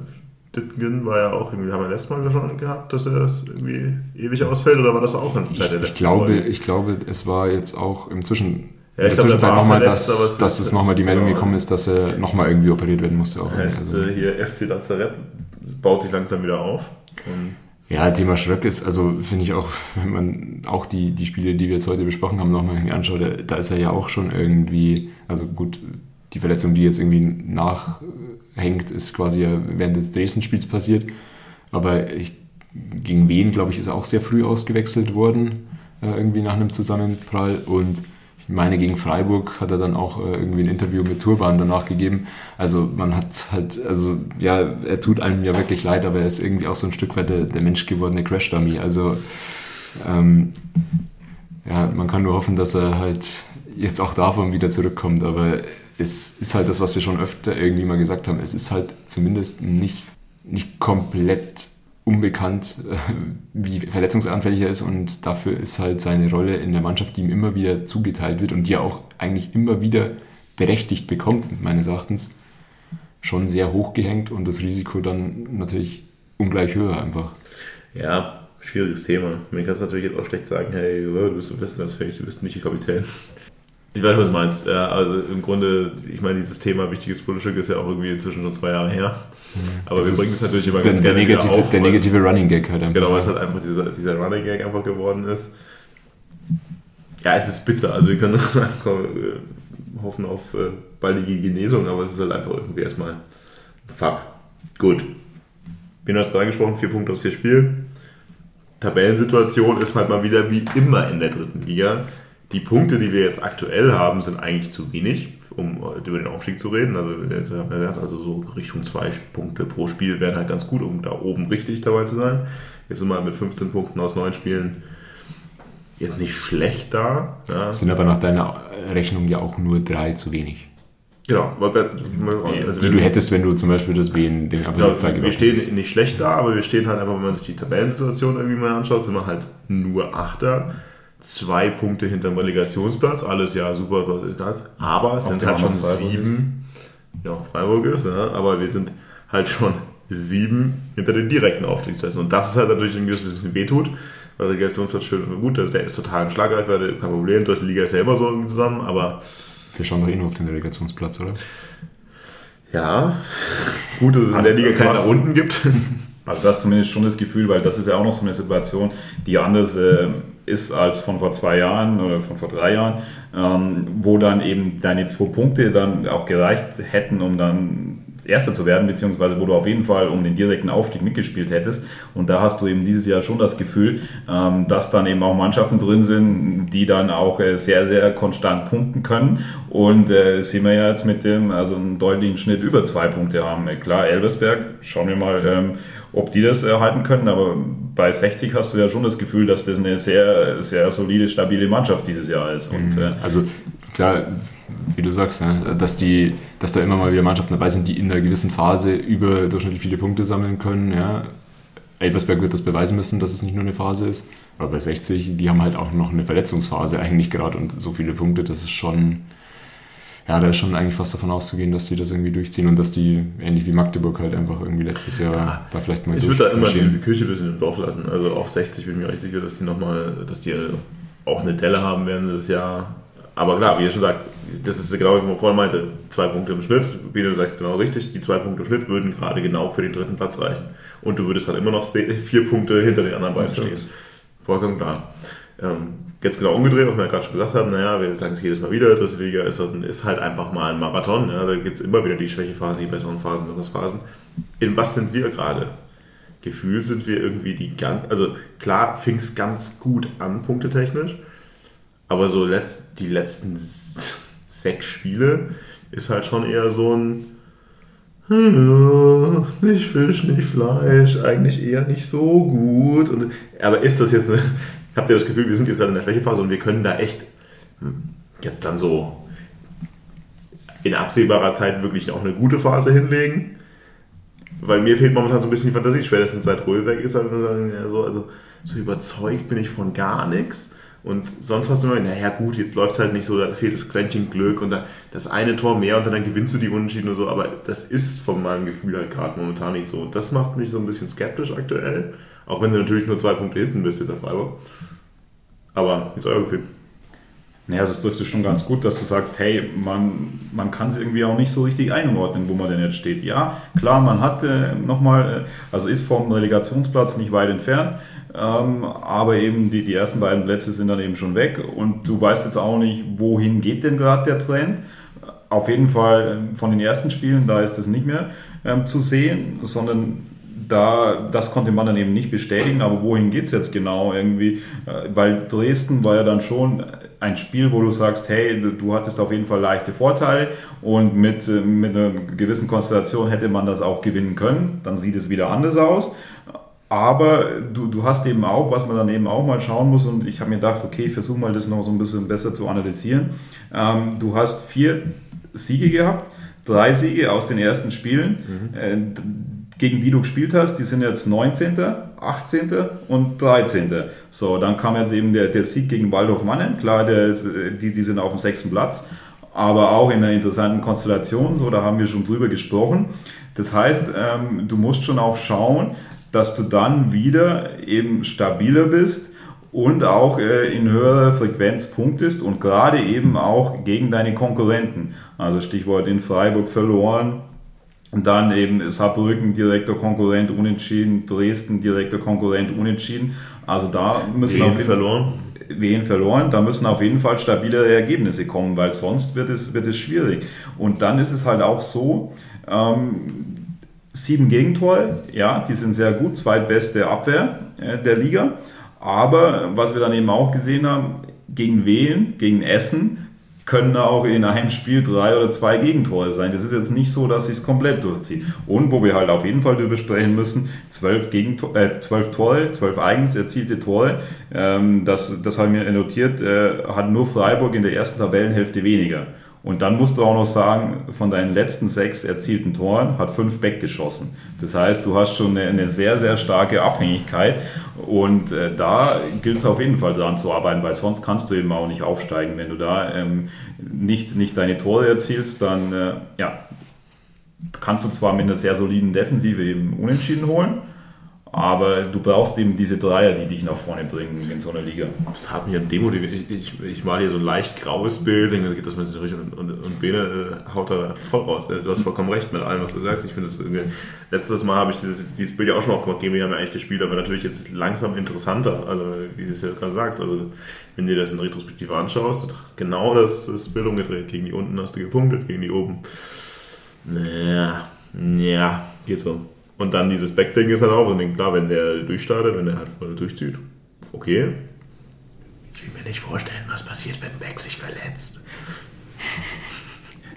Dittgen war ja auch irgendwie, haben wir letztes Mal schon gehabt, dass er das irgendwie ewig ausfällt, oder war das auch in Zeit ich, der ich, letzten glaube, Folge? ich glaube, es war jetzt auch im Zwischen. Ja, in ich der glaube, er Zwischenzeit nochmal, dass, dass es es- nochmal die Meldung genau. gekommen ist, dass er nochmal irgendwie operiert werden musste. Auch heißt also, äh, hier FC Lazarett baut sich langsam wieder auf. Ja, Thema Schröck ist, also finde ich auch, wenn man auch die, die Spiele, die wir jetzt heute besprochen haben, nochmal anschaut, da, da ist er ja auch schon irgendwie, also gut, die Verletzung, die jetzt irgendwie nachhängt, ist quasi während des Dresden-Spiels passiert. Aber ich, gegen wen, glaube ich, ist auch sehr früh ausgewechselt worden, äh, irgendwie nach einem Zusammenprall. Und ich meine, gegen Freiburg hat er dann auch äh, irgendwie ein Interview mit Turban danach gegeben. Also man hat halt, also ja, er tut einem ja wirklich leid, aber er ist irgendwie auch so ein Stück weit der, der Mensch gewordene Crash-Dummy. Also ähm, ja, man kann nur hoffen, dass er halt jetzt auch davon wieder zurückkommt, aber es ist halt das, was wir schon öfter irgendwie mal gesagt haben. Es ist halt zumindest nicht, nicht komplett unbekannt, äh, wie verletzungsanfällig er ist und dafür ist halt seine Rolle in der Mannschaft, die ihm immer wieder zugeteilt wird und die er auch eigentlich immer wieder berechtigt bekommt, meines Erachtens, schon sehr hoch gehängt und das Risiko dann natürlich ungleich höher einfach. ja, schwieriges Thema. Man kann es natürlich jetzt auch schlecht sagen, hey, du bist so wettbewerbsfähig, du bist nicht der Kapitän. Ich weiß, was du meinst. Ja, also im Grunde, ich meine, dieses Thema wichtiges Puzzlestück ist ja auch irgendwie inzwischen schon zwei Jahre her. Aber wir Das bringen es natürlich immer ganz gerne wieder negative, auf. der negative Running Gag halt einfach. Genau, weil es halt einfach dieser, dieser Running Gag einfach geworden ist. Ja, es ist bitter. Also wir können einfach, äh, hoffen auf äh, baldige Genesung, aber es ist halt einfach irgendwie erstmal fuck. Gut. Wie hast du reingesprochen, vier Punkte aus vier Spielen. Tabellensituation ist halt mal wieder wie immer in der dritten Liga. Die Punkte, die wir jetzt aktuell haben, sind eigentlich zu wenig, um äh, über den Aufstieg zu reden. Also, also so Richtung zwei Punkte pro Spiel wären halt ganz gut, um da oben richtig dabei zu sein. Jetzt sind wir mit 15 Punkten aus neun Spielen jetzt nicht schlecht da. Ja. sind aber nach deiner Rechnung ja auch nur drei zu wenig. Genau. Also Die du hättest, wenn du zum Beispiel das Wien, den Genau, Abwehrzeig wir stehen nicht schlecht da, aber wir stehen halt einfach, wenn man sich die Tabellensituation irgendwie mal anschaut, sind wir halt nur Achter. Zwei Punkte hinterm Relegationsplatz, alles ja super, das, aber es sind dem halt schon Freiburg sieben, ja, Freiburg ist, ja, aber wir sind halt schon sieben hinter den direkten Aufstiegsplätzen. Und das ist halt natürlich ein bisschen wehtut, weil der Relegationsplatz schön und gut, der ist total ein Schlagreifer, kein Problem, durch die Liga ist selber so irgendwie zusammen, aber Wir schauen doch eh nur auf den Relegationsplatz, oder? ja, gut, dass es in Also der Liga keinen nach unten gibt. Also das zumindest schon das Gefühl, weil das ist ja auch noch so eine Situation, die anders äh, ist als von vor zwei Jahren oder von vor drei Jahren, ähm, wo dann eben deine zwei Punkte dann auch gereicht hätten, um dann Erster zu werden, beziehungsweise wo du auf jeden Fall um den direkten Aufstieg mitgespielt hättest. Und da hast du eben dieses Jahr schon das Gefühl, ähm, dass dann eben auch Mannschaften drin sind, die dann auch äh, sehr, sehr konstant punkten können. Und äh, sehen wir ja jetzt mit dem, also einen deutlichen Schnitt über zwei Punkte haben. Äh, Klar, Elversberg, schauen wir mal, ähm, ob die das erhalten können, aber bei 60 hast du ja schon das Gefühl, dass das eine sehr, sehr solide, stabile Mannschaft dieses Jahr ist. Und äh, Also klar, wie du sagst, ne, dass, die, dass da immer mal wieder Mannschaften dabei sind, die in einer gewissen Phase überdurchschnittlich viele Punkte sammeln können. Ja. Elversberg wird das beweisen müssen, dass es nicht nur eine Phase ist. Aber bei 60, die haben halt auch noch eine Verletzungsphase eigentlich gerade und so viele Punkte, das ist schon, ja, da ist schon eigentlich fast davon auszugehen, dass sie das irgendwie durchziehen und dass die, ähnlich wie Magdeburg halt einfach irgendwie letztes Jahr da vielleicht mal Ich würde da immer die. Kirche ein bisschen im Dorf lassen. Also auch 60 bin ich mir recht sicher, dass die nochmal, dass die auch eine Delle haben werden das Jahr. Aber klar, wie ihr schon sagt, das ist genau, wie man vorhin meinte, zwei Punkte im Schnitt. Wie du sagst, genau richtig, die zwei Punkte im Schnitt würden gerade genau für den dritten Platz reichen. Und du würdest halt immer noch vier Punkte hinter den anderen beiden stehen. Vollkommen klar. Ähm, jetzt genau umgedreht, was wir ja gerade schon gesagt haben, naja, wir sagen es jedes Mal wieder, dritte Liga ist, halt- ist halt einfach mal ein Marathon. Ja, da gibt es immer wieder die Schwächephasen, die besseren Phasen, Phasen. In was sind wir gerade? Gefühl sind wir irgendwie die ganz, also klar fing es ganz gut an, punktetechnisch, aber so letzt, die letzten sechs Spiele ist halt schon eher so ein nicht Fisch, nicht Fleisch, eigentlich eher nicht so gut. Und, aber ist das jetzt, eine, habt ihr das Gefühl, wir sind jetzt gerade in der Schwächephase und wir können da echt hm, jetzt dann so in absehbarer Zeit wirklich auch eine gute Phase hinlegen? Weil mir fehlt momentan so ein bisschen die Fantasie, spätestens seit Ruhl weg ist, halt so, also so überzeugt bin ich von gar nichts. Und sonst hast du immer, naja gut, jetzt läuft es halt nicht so, da fehlt das Quäntchen Glück und da, das eine Tor mehr und dann gewinnst du die Unentschieden und so, aber das ist von meinem Gefühl halt gerade momentan nicht so. Und das macht mich so ein bisschen skeptisch aktuell, auch wenn du natürlich nur zwei Punkte hinten bist hinter Freiburg. Aber wie ist euer Gefühl? Naja, also es trifft es schon ganz gut, dass du sagst, hey, man, man kann es irgendwie auch nicht so richtig einordnen, wo man denn jetzt steht. Ja, klar, man hat äh, nochmal, äh, also ist vom Relegationsplatz nicht weit entfernt, ähm, aber eben die, die ersten beiden Plätze sind dann eben schon weg und du weißt jetzt auch nicht, wohin geht denn gerade der Trend. Auf jeden Fall ähm, von den ersten Spielen, da ist das nicht mehr ähm, zu sehen, sondern da, das konnte man dann eben nicht bestätigen, aber wohin geht es jetzt genau irgendwie? Äh, Weil Dresden war ja dann schon ein Spiel, wo du sagst, hey, du- hattest auf jeden Fall leichte Vorteile und mit, äh, mit einer gewissen Konstellation hätte man das auch gewinnen können. Dann sieht es wieder anders aus. Aber du, du hast eben auch, was man dann eben auch mal schauen muss, und ich habe mir gedacht, okay, ich versuche mal das noch so ein bisschen besser zu analysieren. Ähm, du hast vier Siege gehabt, drei Siege aus den ersten Spielen, äh, gegen die du gespielt hast. Die sind jetzt 19., 18. und 13. So, dann kam jetzt eben der, der Sieg gegen Waldhof Mannheim. Klar, der äh, die, die sind auf dem sechsten Platz, aber auch in einer interessanten Konstellation. So, da haben wir schon drüber gesprochen. Das heißt, ähm, du musst schon auch schauen, dass du dann wieder eben stabiler bist und auch äh, in höherer Frequenz punktest und gerade eben auch gegen deine Konkurrenten. Also Stichwort in Freiburg verloren, und dann eben Saarbrücken direkter Konkurrent unentschieden, Dresden direkter Konkurrent unentschieden. Also da müssen Wen auf jeden verloren? Wien verloren, da müssen auf jeden Fall stabilere Ergebnisse kommen, weil sonst wird es, wird es schwierig. Und dann ist es halt auch so, ähm, sieben Gegentore, ja, die sind sehr gut, zweitbeste Abwehr äh, der Liga. Aber was wir dann eben auch gesehen haben, gegen Wien, gegen Essen, können auch in einem Spiel drei oder zwei Gegentore sein. Das ist jetzt nicht so, dass sie es komplett durchzieht. Und wo wir halt auf jeden Fall drüber sprechen müssen, zwölf, Gegentor äh, zwölf Tore, zwölf eigens erzielte Tore, ähm, das, das habe ich mir notiert, äh, hat nur Freiburg in der ersten Tabellenhälfte weniger. Und dann musst du auch noch sagen, von deinen letzten sechs erzielten Toren hat fünf Beck geschossen. Das heißt, du hast schon eine, eine sehr, sehr starke Abhängigkeit. Und äh, da gilt es auf jeden Fall daran zu arbeiten, weil sonst kannst du eben auch nicht aufsteigen. Wenn du da ähm, nicht, nicht deine Tore erzielst, dann äh, ja, kannst du zwar mit einer sehr soliden Defensive eben unentschieden holen. Aber du brauchst eben diese Dreier, die dich nach vorne bringen in so einer Liga. Das hat mich an demotiviert. Ich, ich, ich mal hier so ein leicht graues Bild, denke, geht das mit und, und, und Bene äh, haut da voll raus. Du hast vollkommen recht mit allem, was du sagst. Ich finde das irgendwie. Letztes Mal habe ich dieses, dieses Bild ja auch schon aufgemacht. Gegen haben ja eigentlich gespielt, aber natürlich jetzt langsam interessanter. Also, wie du es ja gerade sagst. Also, wenn du dir das in Retrospektive anschaust, du hast genau das, das Bild umgedreht. Gegen die unten hast du gepunktet, gegen die oben. Naja, ja, geht so. Und dann dieses Backding ist halt auch Ding. Klar, wenn der durchstartet, wenn der halt voll durchzieht, okay. Ich will mir nicht vorstellen, was passiert, wenn Beck sich verletzt.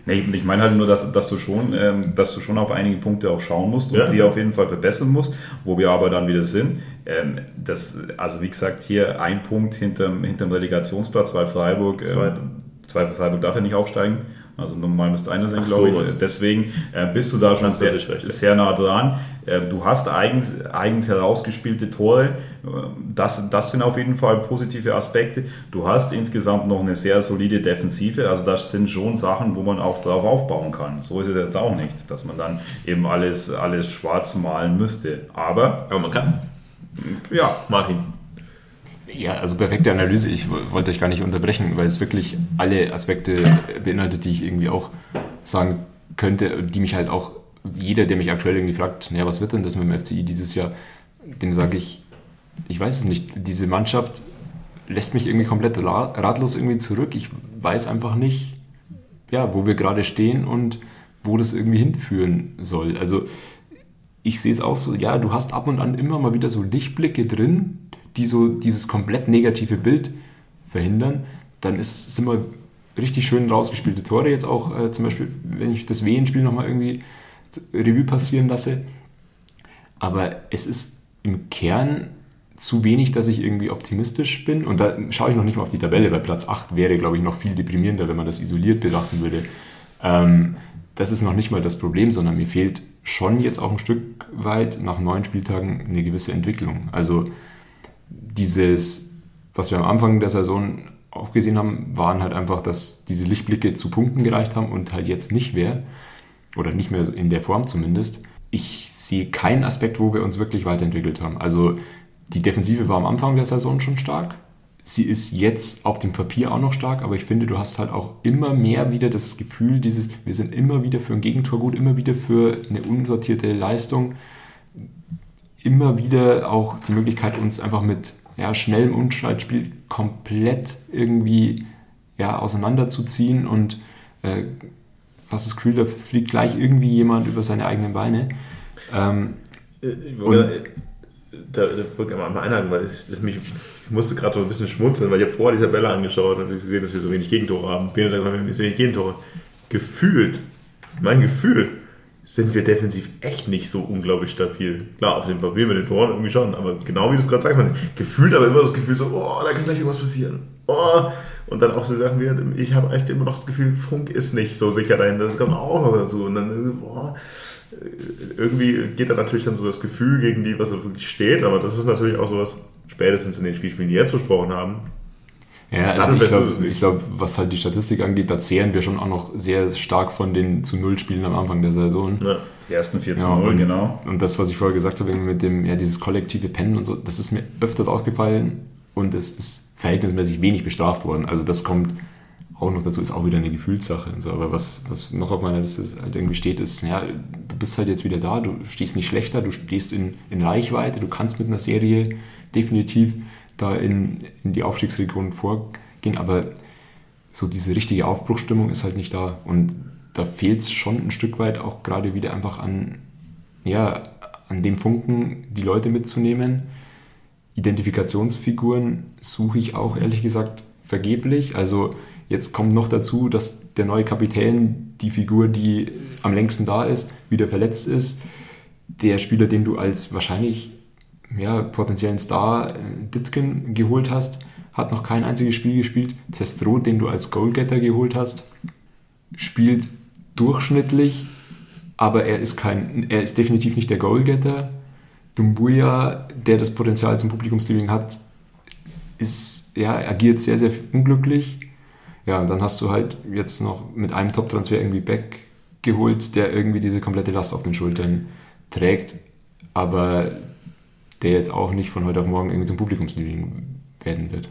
Nee, ich meine halt nur, dass, dass, du schon, ähm, dass du schon auf einige Punkte auch schauen musst und ja. die auf jeden Fall verbessern musst, wo wir aber dann wieder sind. Ähm, das, also wie gesagt, hier ein Punkt hinterm, hinterm Relegationsplatz, weil Freiburg, ähm, zwei Freiburg darf ja nicht aufsteigen. Also normal müsste einer sein, glaube so, ich. Deswegen äh, bist du da schon sehr, recht, sehr, nah dran. Äh, du hast eigens, eigens herausgespielte Tore. Äh, das, das sind auf jeden Fall positive Aspekte. Du hast insgesamt noch eine sehr solide Defensive. Also das sind schon Sachen, wo man auch drauf aufbauen kann. So ist es jetzt auch nicht, dass man dann eben alles, alles schwarz malen müsste. Aber, Aber man kann. Ja, Martin. Ja, also perfekte Analyse. Ich wollte euch gar nicht unterbrechen, weil es wirklich alle Aspekte beinhaltet, die ich irgendwie auch sagen könnte, die mich halt auch jeder, der mich aktuell irgendwie fragt, naja, was wird denn das mit dem FCI dieses Jahr, dem sage ich, ich weiß es nicht. Diese Mannschaft lässt mich irgendwie komplett ratlos irgendwie zurück. Ich weiß einfach nicht, ja, wo wir gerade stehen und wo das irgendwie hinführen soll. Also ich sehe es auch so, ja, du hast ab und an immer mal wieder so Lichtblicke drin, die so dieses komplett negative Bild verhindern, dann ist, sind wir richtig schön rausgespielte Tore. Jetzt auch äh, zum Beispiel, wenn ich das Wehenspiel nochmal irgendwie Revue passieren lasse. Aber es ist im Kern zu wenig, dass ich irgendwie optimistisch bin. Und da schaue ich noch nicht mal auf die Tabelle, weil Platz 8 wäre, glaube ich, noch viel deprimierender, wenn man das isoliert betrachten würde. Ähm, das ist noch nicht mal das Problem, sondern mir fehlt schon jetzt auch ein Stück weit nach neun Spieltagen eine gewisse Entwicklung. Also dieses, was wir am Anfang der Saison auch gesehen haben, waren halt einfach, dass diese Lichtblicke zu Punkten gereicht haben und halt jetzt nicht mehr. Oder nicht mehr in der Form zumindest. Ich sehe keinen Aspekt, wo wir uns wirklich weiterentwickelt haben. Also die Defensive war am Anfang der Saison schon stark. Sie ist jetzt auf dem Papier auch noch stark, aber ich finde, du hast halt auch immer mehr wieder das Gefühl, dieses, wir sind immer wieder für ein Gegentor gut, immer wieder für eine unsortierte Leistung immer wieder auch die Möglichkeit, uns einfach mit ja, schnellem Umschaltspiel komplett irgendwie ja, auseinanderzuziehen und äh, hast das Gefühl, da fliegt gleich irgendwie jemand über seine eigenen Beine. Ähm, äh, und, da, da wollte ich mal einhaken, weil es, es mich, ich musste gerade so ein bisschen schmunzeln, weil ich habe vorher die Tabelle angeschaut und gesehen, dass wir so wenig Gegentore haben. Sagt, wir haben so wenig Gegentore. Gefühlt, mein Gefühl, sind wir defensiv echt nicht so unglaublich stabil. Klar, auf dem Papier mit den Toren irgendwie schon, aber genau wie du es gerade sagst, man gefühlt aber immer das Gefühl so, oh, da kann gleich irgendwas passieren. Oh. Und dann auch so Sachen wie, ich habe echt immer noch das Gefühl, Funk ist nicht so sicher dahin, das kommt auch noch dazu. Und dann, boah, irgendwie geht da natürlich dann so das Gefühl gegen die, was da wirklich steht, aber das ist natürlich auch sowas, spätestens in den Spielspielen, die jetzt besprochen haben, ja, also ich glaube, glaub, was halt die Statistik angeht, da zehren wir schon auch noch sehr stark von den zu Null Spielen am Anfang der Saison. Ja, die ersten 4 zu 0, genau. Und das, was ich vorher gesagt habe, mit dem, ja, dieses kollektive Pennen und so, das ist mir öfters aufgefallen und es ist verhältnismäßig wenig bestraft worden. Also das kommt auch noch dazu, ist auch wieder eine Gefühlssache und so. Aber was, was noch auf meiner Liste halt irgendwie steht, ist, ja, du bist halt jetzt wieder da, du stehst nicht schlechter, du stehst in, in Reichweite, du kannst mit einer Serie definitiv da in, in die Aufstiegsregion vorgehen, aber so diese richtige Aufbruchstimmung ist halt nicht da. Und da fehlt es schon ein Stück weit auch gerade wieder einfach an, ja, an dem Funken, die Leute mitzunehmen. Identifikationsfiguren suche ich auch ehrlich gesagt vergeblich. Also jetzt kommt noch dazu, dass der neue Kapitän, die Figur, die am längsten da ist, wieder verletzt ist. Der Spieler, den du als wahrscheinlich ja, potenziellen Star äh, Ditkin geholt hast, hat noch kein einziges Spiel gespielt. Testro, den du als Goalgetter geholt hast, spielt durchschnittlich, aber er ist kein, er ist definitiv nicht der Goalgetter. Dumbuya, der das Potenzial zum Publikumsliebling hat, ist, ja, agiert sehr, sehr unglücklich. Ja, und dann hast du halt jetzt noch mit einem Top-Transfer irgendwie Beck geholt, der irgendwie diese komplette Last auf den Schultern trägt, aber der jetzt auch nicht von heute auf morgen irgendwie zum Publikumsliebling werden wird.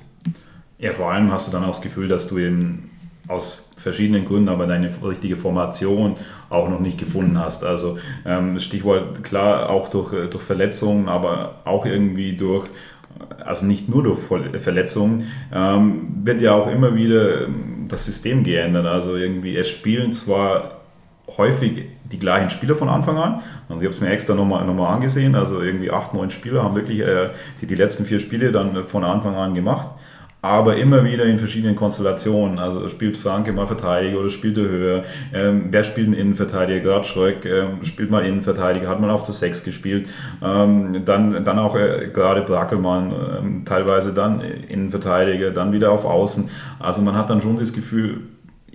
Ja, vor allem hast du dann auch das Gefühl, dass du eben aus verschiedenen Gründen aber deine richtige Formation auch noch nicht gefunden hast. Also ähm, Stichwort klar auch durch, äh, durch Verletzungen, aber auch irgendwie durch, also nicht nur durch Verletzungen, ähm, wird ja auch immer wieder ähm, das System geändert. Also irgendwie, es spielen zwar häufig die gleichen Spieler von Anfang an. Also ich habe es mir extra nochmal noch mal angesehen. Also irgendwie acht, neun Spieler haben wirklich äh, die, die letzten vier Spiele dann von Anfang an gemacht aber immer wieder in verschiedenen Konstellationen. Also spielt Franke mal Verteidiger oder spielt er höher? Ähm, wer spielt einen Innenverteidiger? Gerade Schröck ähm, spielt mal Innenverteidiger, hat man auf der 6 gespielt. Ähm, dann, dann auch äh, gerade Brackelmann, ähm, teilweise dann Innenverteidiger, dann wieder auf Außen. Also man hat dann schon das Gefühl,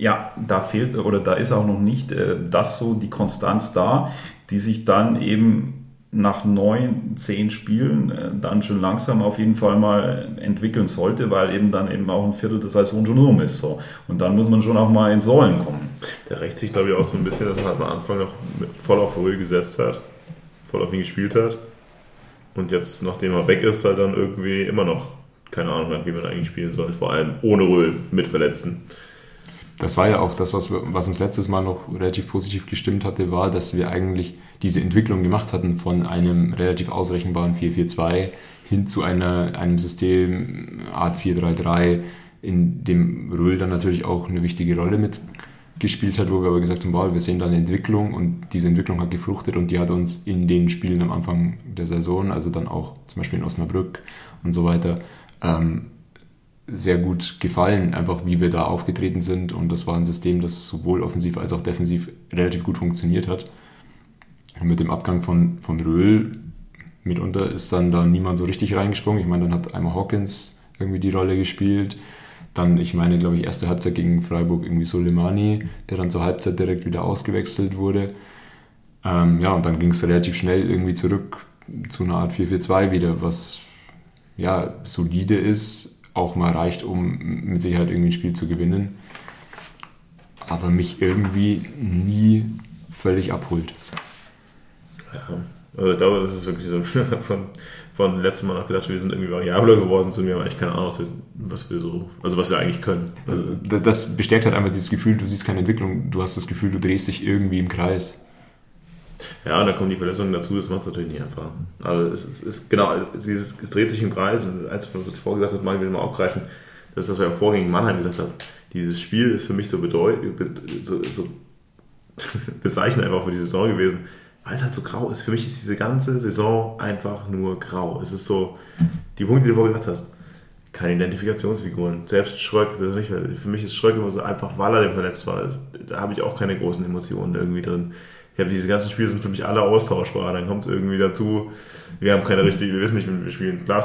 ja, da fehlt oder da ist auch noch nicht äh, das so die Konstanz da, die sich dann eben nach neun, zehn Spielen äh, dann schon langsam auf jeden Fall mal entwickeln sollte, weil eben dann eben auch ein Viertel der Saison schon rum ist. So. Und dann muss man schon auch mal ins Rollen kommen. Der rächt sich, glaube ich, auch so ein bisschen, dass man am Anfang noch voll auf Ruhe gesetzt hat, voll auf ihn gespielt hat. Und jetzt, nachdem er weg ist, halt dann irgendwie immer noch keine Ahnung hat, wie man eigentlich spielen soll. Vor allem ohne Röhl mit Verletzten das war ja auch das, was, was uns letztes Mal noch relativ positiv gestimmt hatte, war, dass wir eigentlich diese Entwicklung gemacht hatten von einem relativ ausrechenbaren 4-4-2 hin zu einer, einem System Art 4-3-3, in dem Röhl dann natürlich auch eine wichtige Rolle mitgespielt hat, wo wir aber gesagt haben, wow, wir sehen da eine Entwicklung und diese Entwicklung hat gefruchtet und die hat uns in den Spielen am Anfang der Saison, also dann auch zum Beispiel in Osnabrück und so weiter, ähm, sehr gut gefallen, einfach wie wir da aufgetreten sind. Und das war ein System, das sowohl offensiv als auch defensiv relativ gut funktioniert hat. mit dem Abgang von, von Röhl mitunter ist dann da niemand so richtig reingesprungen. Ich meine, dann hat einmal Hawkins irgendwie die Rolle gespielt. Dann, ich meine, glaube ich, erste Halbzeit gegen Freiburg irgendwie Soleimani, der dann zur Halbzeit direkt wieder ausgewechselt wurde. Ähm, ja, und dann ging es relativ schnell irgendwie zurück zu einer Art 4-4-2 wieder, was ja solide ist, auch mal reicht, um mit Sicherheit irgendwie ein Spiel zu gewinnen. Aber mich irgendwie nie völlig abholt. Ja, also ich glaube, das ist wirklich so von, von letztem Mal noch gedacht, wir sind irgendwie variabler geworden zu mir, aber ich keine Ahnung, was wir, was wir so, also was wir eigentlich können. Also das bestärkt halt einfach dieses Gefühl, du siehst keine Entwicklung, du hast das Gefühl, du drehst dich irgendwie im Kreis. Ja, und dann kommen die Verletzungen dazu, das macht es natürlich nicht einfach. Also es ist, ist genau, es, dieses, es dreht sich im Kreis und als was ich vorgesagt habe, mal will mal aufgreifen, das ist das, was ich vorhin gegen Mannheim gesagt habe. Dieses Spiel ist für mich so bedeutend, so, so bezeichnend einfach für die Saison gewesen, weil es halt so grau ist. Für mich ist diese ganze Saison einfach nur grau. Es ist so, die Punkte, die du vorher gesagt hast, keine Identifikationsfiguren. Selbst Schröck, für mich ist Schröck immer so einfach, weil er verletzt war. Da habe ich auch keine großen Emotionen irgendwie drin habe diese ganzen Spiele sind für mich alle austauschbar. Dann kommt es irgendwie dazu, wir haben keine richtige, wir wissen nicht, wir spielen. Klar,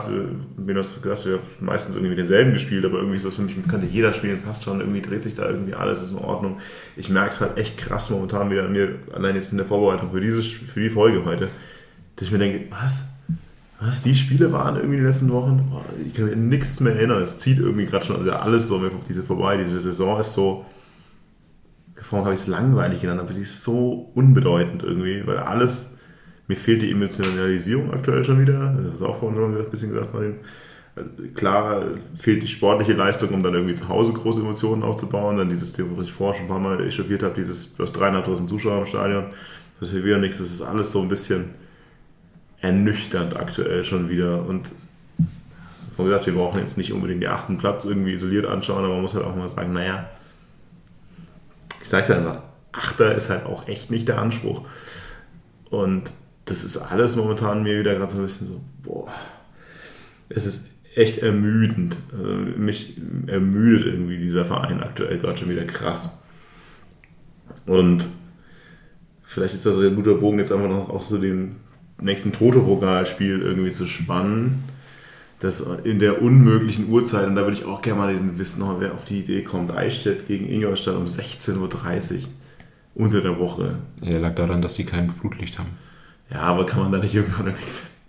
wie du hast gesagt, wir haben meistens irgendwie denselben gespielt, aber irgendwie ist das für mich, könnte jeder spielen, passt schon, irgendwie dreht sich da irgendwie alles, ist in Ordnung. Ich merke es halt echt krass momentan wieder an mir, allein jetzt in der Vorbereitung für, dieses, für die Folge heute, dass ich mir denke, was? Was, die Spiele waren irgendwie in den letzten Wochen? Boah, ich kann mir nichts mehr erinnern. Es zieht irgendwie gerade schon also alles so mir diese vorbei. Diese Saison ist so, vorhin habe ich es langweilig genannt, aber sie ist so unbedeutend irgendwie, weil alles, mir fehlt die Emotionalisierung aktuell schon wieder. Das ist auch vorhin schon ein bisschen gesagt, Martin. Klar fehlt die sportliche Leistung, um dann irgendwie zu Hause große Emotionen aufzubauen. Dann dieses Thema, was ich vorher schon ein paar Mal echauffiert habe, dieses, du hast dreieinhalbtausend Zuschauer im Stadion, das ist wieder nichts, das ist alles so ein bisschen ernüchternd aktuell schon wieder. Und wie gesagt, wir brauchen jetzt nicht unbedingt den achten Platz irgendwie isoliert anschauen, aber man muss halt auch mal sagen, naja, ich sage es einfach, Achter ist halt auch echt nicht der Anspruch. Und das ist alles momentan mir wieder gerade so ein bisschen so, boah, es ist echt ermüdend. Also mich ermüdet irgendwie dieser Verein aktuell gerade schon wieder krass. Und vielleicht ist das ein guter Bogen, jetzt einfach noch auch so den nächsten Toto-Pokalspiel irgendwie zu spannen das in der unmöglichen Uhrzeit, und da würde ich auch gerne mal wissen, wer auf die Idee kommt, Eichstätt gegen Ingolstadt um 16.30 Uhr unter der Woche. Ja, lag daran, dass sie kein Flutlicht haben. Ja, aber kann man da nicht irgendwann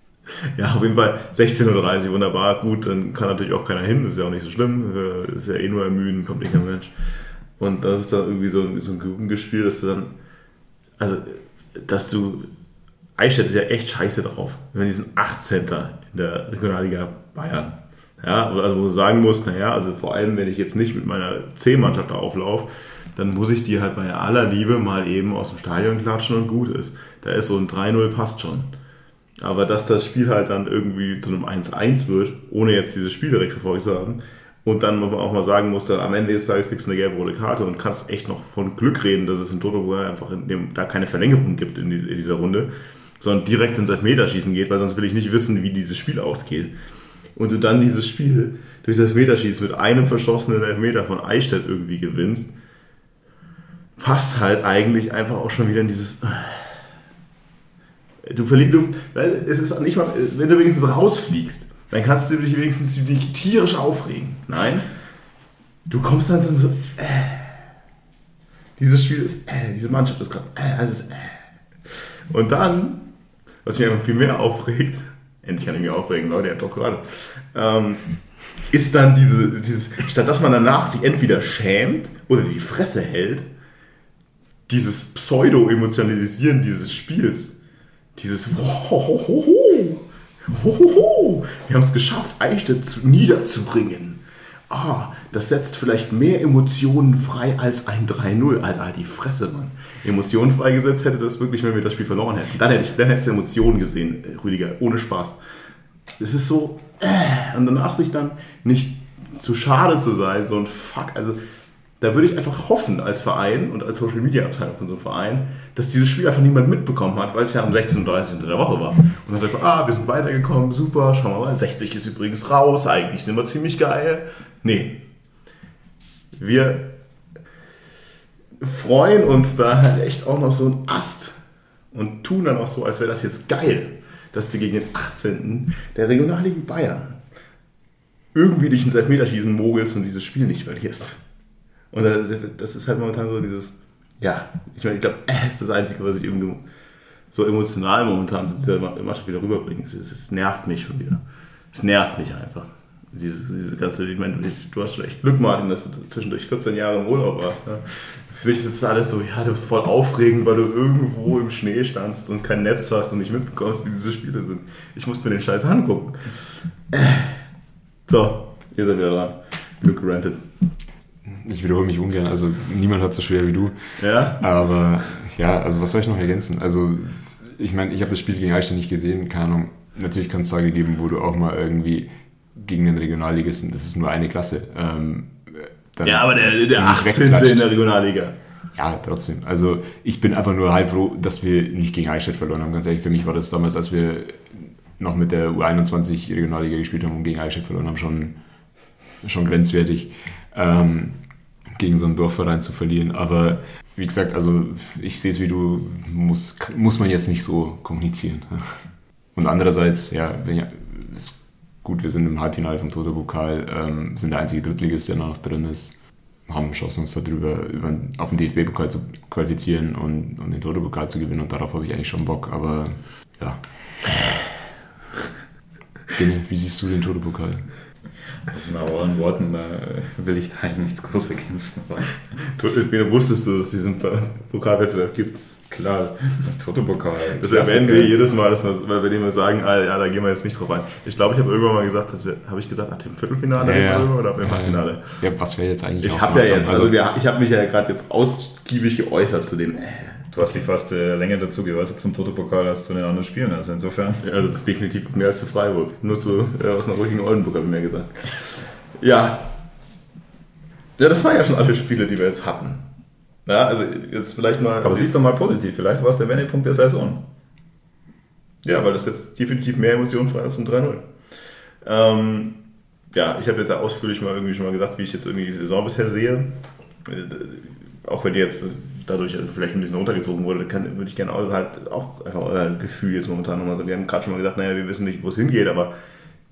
ja, auf jeden Fall 16.30 Uhr, wunderbar, gut, dann kann natürlich auch keiner hin, ist ja auch nicht so schlimm, ist ja eh nur ermüden, kommt eh kein Mensch. Und das ist dann irgendwie so, so ein Gruppengespiel, dass du dann, also, dass du, Eichstätt ist ja echt scheiße drauf, wenn man diesen 18. in der Regionalliga Bayern, ja, also wo du sagen musst, naja, also vor allem, wenn ich jetzt nicht mit meiner C-Mannschaft da auflaufe, dann muss ich die halt bei aller Liebe mal eben aus dem Stadion klatschen und gut ist. Da ist so ein 3-0 passt schon. Aber dass das Spiel halt dann irgendwie zu einem 1-1 wird, ohne jetzt dieses Spiel direkt verfolgt zu haben, und dann auch mal sagen muss, dann am Ende des Tages kriegst du eine gelbe rote Karte und kannst echt noch von Glück reden, dass es in Toto einfach in dem, da keine Verlängerung gibt in, dieser Runde, sondern direkt ins Elfmeterschießen geht, weil sonst will ich nicht wissen, wie dieses Spiel ausgeht. Und du dann dieses Spiel durch das Elfmeterschießen mit einem verschossenen Elfmeter von Eichstätt irgendwie gewinnst, passt halt eigentlich einfach auch schon wieder in dieses Du verliebst, du, weil es ist nicht mal, wenn du wenigstens rausfliegst, dann kannst du dich wenigstens dich tierisch aufregen. Nein, du kommst dann so, äh, dieses Spiel ist, äh, diese Mannschaft ist gerade, äh, also ist, äh. Und dann, was mich einfach viel mehr aufregt, endlich kann ich mich aufregen, Leute, ihr doch gerade, ähm, ist dann diese, dieses, statt dass man danach sich entweder schämt oder die Fresse hält, dieses Pseudo-Emotionalisieren dieses Spiels dieses Hohoho, Hohoho, wir haben es geschafft, Eichstätt niederzubringen. Ah, das setzt vielleicht mehr Emotionen frei als ein 3-0. Alter, halt die Fresse, Mann. Emotionen freigesetzt hätte das wirklich, wenn wir das Spiel verloren hätten. Dann hätte ich, dann hättest du Emotionen gesehen, Rüdiger, ohne Spaß. Es ist so, äh, und danach sich dann nicht zu schade zu sein, so ein Fuck, also da würde ich einfach hoffen als Verein und als Social Media Abteilung von so einem Verein, dass dieses Spiel einfach niemand mitbekommen hat, weil es ja um 16.30 Uhr unter der Woche war. Und dann sagt man, ah, wir sind weitergekommen, super, schauen wir mal, 60 ist übrigens raus, eigentlich sind wir ziemlich geil. Nee. Wir freuen uns da halt echt auch noch so ein Ast und tun dann auch so, als wäre das jetzt geil, dass du gegen den 18. der Regionalligen Bayern irgendwie dich ins Elfmeterschießen mogelst und dieses Spiel nicht verlierst. Und das ist halt momentan so dieses, ja, ich meine, ich glaube, äh, ist das Einzige, was ich irgendwie so emotional momentan zu dieser Mannschaft wieder rüberbringe. Es nervt mich schon wieder. Es nervt mich einfach. Diese, diese ganze, ich meine, du hast echt Glück, Martin, dass du zwischendurch 14 Jahre im Urlaub warst. Ne? Für dich ist das alles so, ja, voll aufregend, weil du irgendwo im Schnee standst und kein Netz hast und nicht mitbekommst, wie diese Spiele sind. Ich musste mir den Scheiß angucken. Äh. So, ihr seid wieder dran. Glück granted ich wiederhole mich ungern, also niemand hat es so schwer wie du. Ja. Aber ja, also was soll ich noch ergänzen? Also ich meine, ich habe das Spiel gegen Eichstätt nicht gesehen, keine Ahnung. Natürlich kann es Tage geben, wo du auch mal irgendwie gegen den Regionalligisten, das ist nur eine Klasse. Ähm, ja, aber der, der 18. in der Regionalliga. Ja, trotzdem. Also ich bin einfach nur halb froh, dass wir nicht gegen Eichstätt verloren haben. Ganz ehrlich, für mich war das damals, als wir noch mit der U21 Regionalliga gespielt haben und gegen Eichstätt verloren haben, schon, schon grenzwertig. Ähm, gegen so einen Dorfverein zu verlieren. Aber wie gesagt, also ich sehe es wie du, muss, muss man jetzt nicht so kommunizieren. Und andererseits, ja, wenn ist gut, wir sind im Halbfinale vom Toto-Pokal, ähm, sind der einzige Drittligist, der noch drin ist, haben Chancen, uns darüber über, auf den DFB-Pokal zu qualifizieren und, und den Toto-Pokal zu gewinnen und darauf habe ich eigentlich schon Bock, aber ja. Bene, wie siehst du den Toto-Pokal? Das sind euren Worten, da will ich da eigentlich nichts groß ergänzen. Du, du wusstest du, dass es diesen Pokalwettbewerb gibt? Klar, Toto-Pokal. Das erwähnen wir jedes Mal, dass wir, weil wir immer sagen, ah, ja, da gehen wir jetzt nicht drauf ein. Ich glaube, ich habe irgendwann mal gesagt, dass wir, habe ich gesagt, ab dem Viertelfinale ja, ja. oder ab dem Halbfinale? Ja, was wäre jetzt eigentlich Ich habe ja jetzt, also, also wir, ich habe mich ja gerade jetzt ausgiebig geäußert zu dem, Du hast dich fast äh, länger dazu geäußert zum Toto-Pokal als zu den anderen Spielen. Also insofern. Ja, das ist definitiv mehr als zu Freiburg. Nur zu, äh, aus einer ruhigen Oldenburg habe ich mir gesagt. Ja. Ja, das waren ja schon alle Spiele, die wir jetzt hatten. Ja, also jetzt vielleicht mal. Aber siehst du mal positiv, vielleicht war es der Wendepunkt der Saison. Ja, weil das jetzt definitiv mehr Emotionen frei ist zum 3-0. Ähm, ja, ich habe jetzt ja ausführlich mal irgendwie schon mal gesagt, wie ich jetzt irgendwie die Saison bisher sehe. Äh, auch wenn die jetzt dadurch vielleicht ein bisschen runtergezogen wurde, kann, würde ich gerne eure halt auch einfach euer Gefühl jetzt momentan nochmal sagen. Wir haben gerade schon mal gesagt, naja, wir wissen nicht, wo es hingeht, aber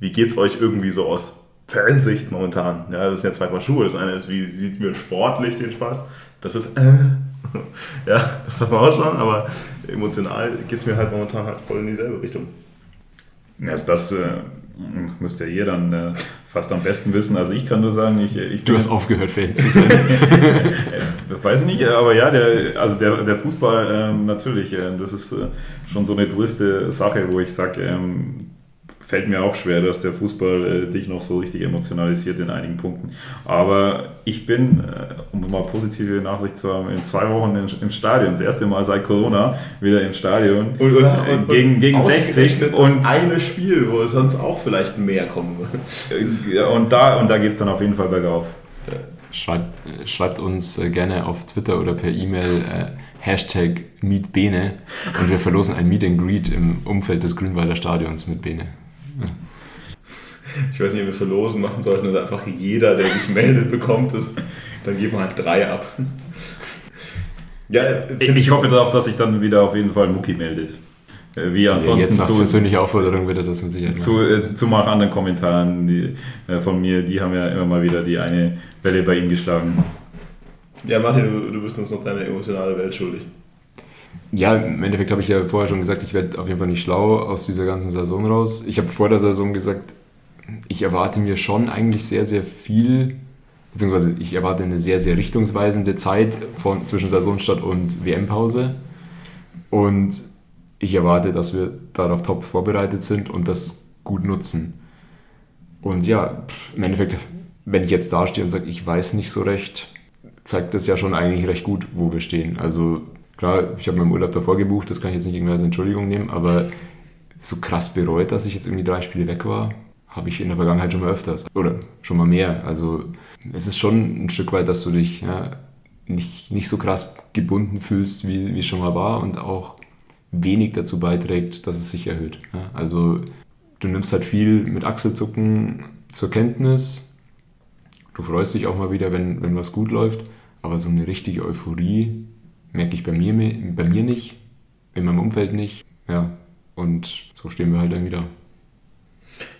wie geht's euch irgendwie so aus Fansicht momentan? Ja, das sind ja zwei Paar Schuhe. Das eine ist, wie sieht mir sportlich den Spaß? Das ist, äh, ja, das hat man auch schon, aber emotional geht es mir halt momentan halt voll in dieselbe Richtung. Also das äh, müsste ja ihr dann äh, fast am besten wissen. Also ich kann nur sagen, ich... ich du hast aufgehört, Fan zu sein. Weiß ich nicht, aber ja, der, also der, der Fußball ähm, natürlich, äh, das ist äh, schon so eine triste Sache, wo ich sage, ähm, fällt mir auch schwer, dass der Fußball äh, dich noch so richtig emotionalisiert in einigen Punkten. Aber ich bin, äh, um mal positive Nachsicht zu haben, in zwei Wochen in, im Stadion. Das erste Mal seit Corona wieder im Stadion. Und, und, und gegen, gegen 60. Und das eine Spiel, wo sonst auch vielleicht mehr kommen würde. und da, und da geht es dann auf jeden Fall bergauf. Schreibt, schreibt uns äh, gerne auf Twitter oder per E-Mail äh, Hashtag MeetBene und wir verlosen ein Meet and Greet im Umfeld des Grünwalder Stadions mit Bene. Ich weiß nicht, ob wir verlosen machen sollten oder einfach jeder, der sich meldet, bekommt es. Dann geben wir halt drei ab. Ja, ich, ich hoffe darauf, dass sich dann wieder auf jeden Fall Mucki meldet. Äh, wie ansonsten ja, jetzt zu persönliche Aufforderung wird er das mit Sicherheit zu, äh, zu mal anderen Kommentaren die, äh, von mir, die haben ja immer mal wieder die eine Welle bei ihm geschlagen. Ja, Martin, du, du bist uns noch deine emotionale Welt schuldig. Ja, im Endeffekt habe ich ja vorher schon gesagt, ich werde auf jeden Fall nicht schlau aus dieser ganzen Saison raus. Ich habe vor der Saison gesagt, ich erwarte mir schon eigentlich sehr, sehr viel, beziehungsweise ich erwarte eine sehr, sehr richtungsweisende Zeit von, zwischen Saisonstart und WM-Pause. Und ich erwarte, dass wir darauf top vorbereitet sind und das gut nutzen. Und ja, im Endeffekt, wenn ich jetzt da stehe und sage, ich weiß nicht so recht, zeigt das ja schon eigentlich recht gut, wo wir stehen. Also klar, ich habe meinen Urlaub davor gebucht, das kann ich jetzt nicht irgendwie als Entschuldigung nehmen, aber so krass bereut, dass ich jetzt irgendwie drei Spiele weg war, habe ich in der Vergangenheit schon mal öfters. Oder schon mal mehr. Also es ist schon ein Stück weit, dass du dich ja, nicht, nicht so krass gebunden fühlst, wie, es schon mal war und auch wenig dazu beiträgt, dass es sich erhöht. Ja? Also du nimmst halt viel mit Achselzucken zur Kenntnis. Du freust dich auch mal wieder, wenn, wenn was gut läuft. Aber so eine richtige Euphorie merke ich bei mir, bei mir nicht, in meinem Umfeld nicht. Ja, und so stehen wir halt dann wieder.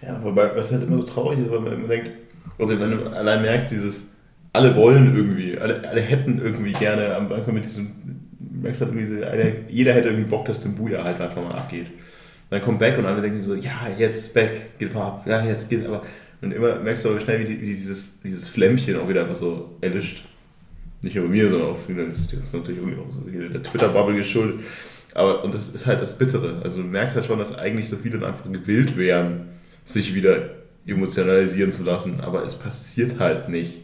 Ja, wobei, was halt immer so traurig ist, weil man immer denkt, also wenn du allein merkst, dieses, alle wollen irgendwie, alle, alle hätten irgendwie gerne am Anfang mit diesem, merkst halt irgendwie, jeder hätte irgendwie Bock, dass Dumbuya halt einfach mal abgeht. Dann kommt Back und alle denken so, ja, jetzt Back, geht ab, ja, jetzt geht aber. Und immer merkst du aber schnell, wie, wie dieses, dieses Flämmchen auch wieder einfach so erlischt. Nicht nur bei mir, sondern auch das ist jetzt natürlich irgendwie auch so der Twitter-Bubble geschuldet. Aber, und das ist halt das Bittere. Also du merkst halt schon, dass eigentlich so viele einfach gewillt wären, sich wieder emotionalisieren zu lassen, aber es passiert halt nicht.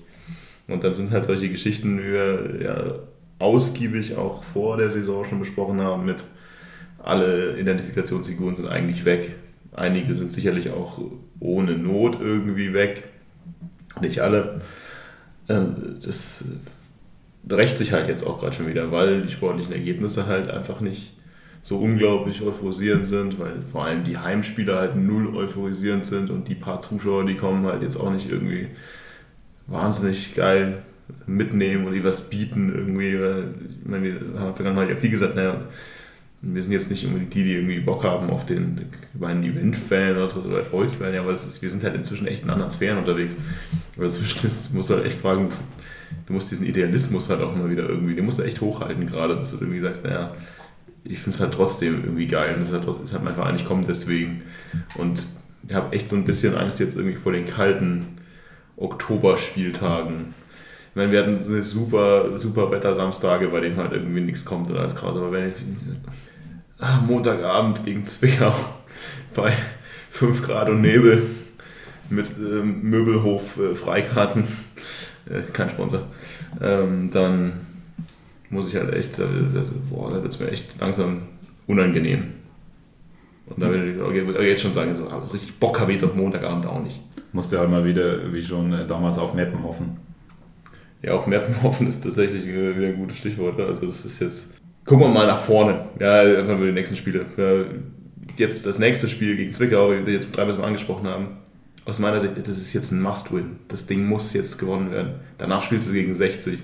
Und dann sind halt solche Geschichten, wie wir ja ausgiebig auch vor der Saison schon besprochen haben, mit alle Identifikationsfiguren sind eigentlich weg. Einige sind sicherlich auch ohne Not irgendwie weg. Nicht alle. Ähm, das rächt sich halt jetzt auch gerade schon wieder, weil die sportlichen Ergebnisse halt einfach nicht so unglaublich euphorisierend sind, weil vor allem die Heimspieler halt null euphorisierend sind und die paar Zuschauer, die kommen halt jetzt auch nicht irgendwie wahnsinnig geil mitnehmen und die was bieten irgendwie. Ich meine, wir haben in der Vergangenheit ja viel gesagt, naja, wir sind jetzt nicht unbedingt die, die irgendwie Bock haben auf den meinen Event-Fan oder Erfolgsfan, ja, aber ist, wir sind halt inzwischen echt in anderen Sphären unterwegs. Also das muss halt echt fragen, du musst diesen Idealismus halt auch immer wieder irgendwie, den musst du echt hochhalten gerade, dass du irgendwie sagst, naja, ich finde es halt trotzdem irgendwie geil und es ist halt, ist halt mein Verein, ich komme deswegen. Und ich habe echt so ein bisschen Angst jetzt irgendwie vor den kalten Oktoberspieltagen. Ich meine, wir hatten so super, super Wetter-Samstage, bei denen halt irgendwie nichts kommt oder alles krass. Aber wenn ich ah, Montagabend gegen Zwickau bei 5 Grad und Nebel mit ähm, Möbelhof äh, Freikarten, äh, kein Sponsor, ähm, dann muss ich halt echt, boah, da wird es mir echt langsam unangenehm. Und da würde ich jetzt schon sagen, so, aber so richtig Bock habe ich jetzt auf Montagabend auch nicht. Musste halt mal wieder, wie schon äh, damals, auf Mappen hoffen. Ja, auf Mappen hoffen ist tatsächlich wieder ein gutes Stichwort. Also das ist jetzt, gucken wir mal nach vorne. Ja, einfach nur die nächsten Spiele. Jetzt das nächste Spiel gegen Zwickau, wie wir jetzt dreimal Mal angesprochen haben. Aus meiner Sicht, das ist jetzt ein Must-Win. Das Ding muss jetzt gewonnen werden. Danach spielst du gegen 60.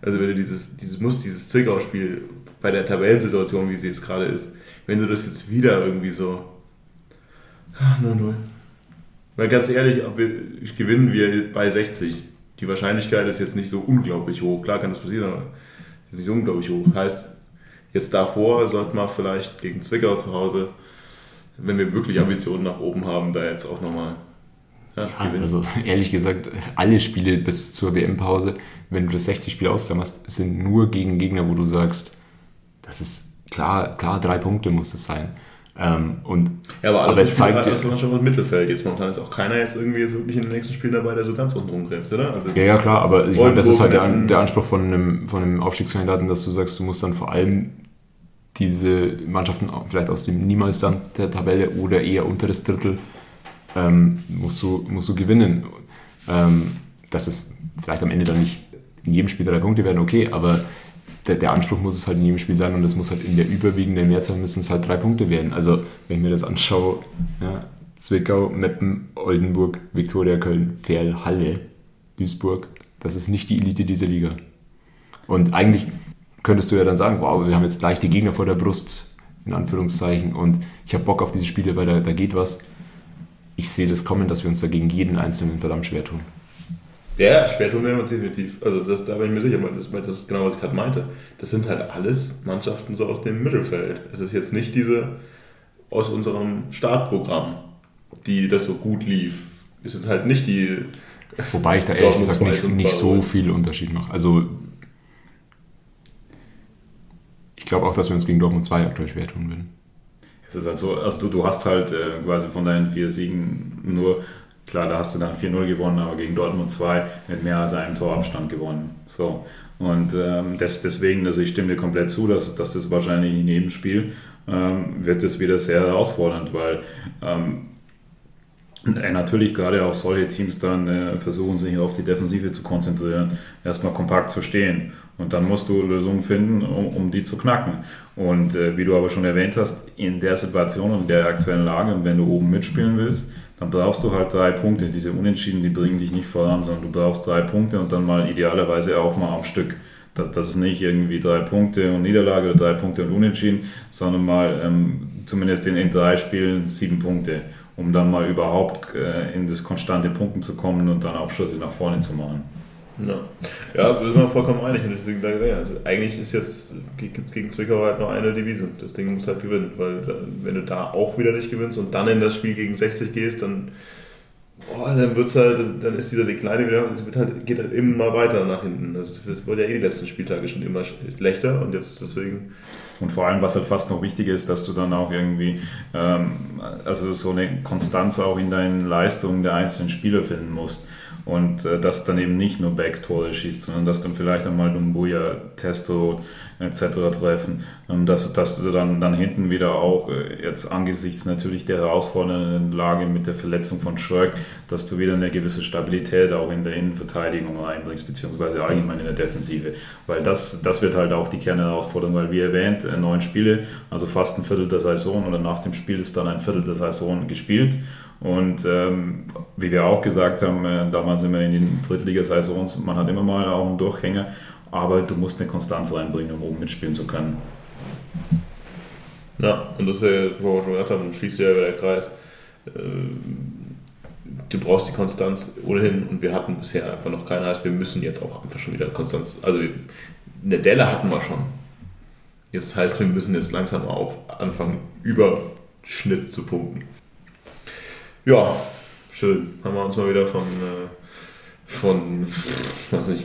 Also wenn du dieses, dieses muss, dieses Zwickau-Spiel bei der Tabellensituation, wie sie jetzt gerade ist, wenn du das jetzt wieder irgendwie so 0-0, Weil ganz ehrlich, wir, gewinnen wir bei 60. Die Wahrscheinlichkeit ist jetzt nicht so unglaublich hoch. Klar kann das passieren, aber ist nicht so unglaublich hoch. Heißt, jetzt davor sollte man vielleicht gegen Zwickau zu Hause, wenn wir wirklich Ambitionen nach oben haben, da jetzt auch nochmal ja, ja, also ehrlich gesagt, alle Spiele bis zur WM-Pause, wenn du das 60-Spiel ausklammerst, sind nur gegen Gegner, wo du sagst, das ist klar, klar, drei Punkte muss es sein. Ähm, und, ja, aber, alles aber es zeigt dir. schon im Mittelfeld. Jetzt momentan ist auch keiner jetzt irgendwie jetzt wirklich in den nächsten Spielen dabei, der so ganz unten rumgräbt, oder? Also ja, ja, klar, aber ich meine, das ist halt der, der Anspruch von einem, von einem Aufstiegskandidaten, dass du sagst, du musst dann vor allem diese Mannschaften vielleicht aus dem Niemals dann der Tabelle oder eher unteres Drittel ähm, musst, du, musst du gewinnen. Ähm, dass es vielleicht am Ende dann nicht in jedem Spiel drei Punkte werden, okay, aber der, der, Anspruch muss es halt in jedem Spiel sein und es muss halt in der überwiegenden Mehrzahl müssen es halt drei Punkte werden. Also wenn ich mir das anschaue, ja, Zwickau, Meppen, Oldenburg, Viktoria Köln, Ferl, Halle, Duisburg, das ist nicht die Elite dieser Liga. Und eigentlich könntest du ja dann sagen, wow, wir haben jetzt gleich die Gegner vor der Brust, in Anführungszeichen, und ich habe Bock auf diese Spiele, weil da, da geht was ich sehe das kommen, dass wir uns dagegen jeden Einzelnen verdammt schwer tun. Ja, schwer tun wir uns definitiv. Also das, da bin ich mir sicher, das, das ist genau, was ich gerade meinte. Das sind halt alles Mannschaften so aus dem Mittelfeld. Es ist jetzt nicht diese aus unserem Startprogramm, die das so gut lief. Es sind halt nicht die. Wobei ich da ehrlich gesagt nicht, nicht so viel Unterschied mache. Also ich glaube auch, dass wir uns gegen Dortmund 2 aktuell schwer tun würden. Es ist halt so, also du, du hast halt äh, quasi von deinen vier Siegen nur, klar, da hast du dann 4-0 gewonnen, aber gegen Dortmund 2 mit mehr als einem Torabstand gewonnen. So. Und ähm, des, deswegen, also ich stimme dir komplett zu, dass, dass das wahrscheinlich in jedem Spiel ähm, wird es wieder sehr herausfordernd, weil ähm, äh, natürlich gerade auch solche Teams dann äh, versuchen, sich auf die Defensive zu konzentrieren, erstmal kompakt zu stehen. Und dann musst du Lösungen finden, um, um die zu knacken. Und äh, wie du aber schon erwähnt hast, in der Situation und in der aktuellen Lage, wenn du oben mitspielen willst, dann brauchst du halt drei Punkte. Diese Unentschieden, die bringen dich nicht voran, sondern du brauchst drei Punkte und dann mal idealerweise auch mal am Stück. Das, das ist nicht irgendwie drei Punkte und Niederlage oder drei Punkte und Unentschieden, sondern mal ähm, zumindest in, in drei Spielen sieben Punkte, um dann mal überhaupt äh, in das konstante Punkten zu kommen und dann auch Schritte nach vorne zu machen. Ja, ja da sind wir vollkommen einig. Und deswegen, also eigentlich ist jetzt gibt's gegen Zwickau halt nur eine Devise. Das Ding muss halt gewinnen, weil wenn du da auch wieder nicht gewinnst und dann in das Spiel gegen 60 gehst, dann, oh, dann wird's halt, dann ist dieser Dekline wieder, es wird halt, geht halt immer weiter nach hinten. Also das wurde ja eh die letzten Spieltage schon immer schlechter und jetzt deswegen. Und vor allem, was halt fast noch wichtiger ist, dass du dann auch irgendwie ähm, also so eine Konstanz auch in deinen Leistungen der einzelnen Spieler finden musst und äh, dass dann eben nicht nur Backtore schießt, sondern dass dann vielleicht einmal Dumbuya, Testo etc. treffen, ähm, dass, dass du dann, dann hinten wieder auch äh, jetzt angesichts natürlich der herausfordernden Lage mit der Verletzung von Schurk, dass du wieder eine gewisse Stabilität auch in der Innenverteidigung reinbringst, beziehungsweise allgemein in der Defensive, weil das, das wird halt auch die Kernherausforderung, weil wie erwähnt, äh, neun Spiele, also fast ein Viertel der Saison oder nach dem Spiel ist dann ein Viertel der Saison gespielt und ähm, wie wir auch gesagt haben, äh, damals sind wir in den Drittligasaisons, man hat immer mal auch einen Durchhänger, aber du musst eine Konstanz reinbringen, um oben mitspielen zu können. Ja, und das ist ja, wo wir schon gesagt haben, schließt ja der Kreis. Äh, du brauchst die Konstanz ohnehin und wir hatten bisher einfach noch keine. Heißt, wir müssen jetzt auch einfach schon wieder Konstanz. Also eine Delle hatten wir schon. Jetzt heißt, wir müssen jetzt langsam auf anfangen, über Schnitt zu punkten. Ja, schön. Haben wir uns mal wieder von, äh, von weiß nicht,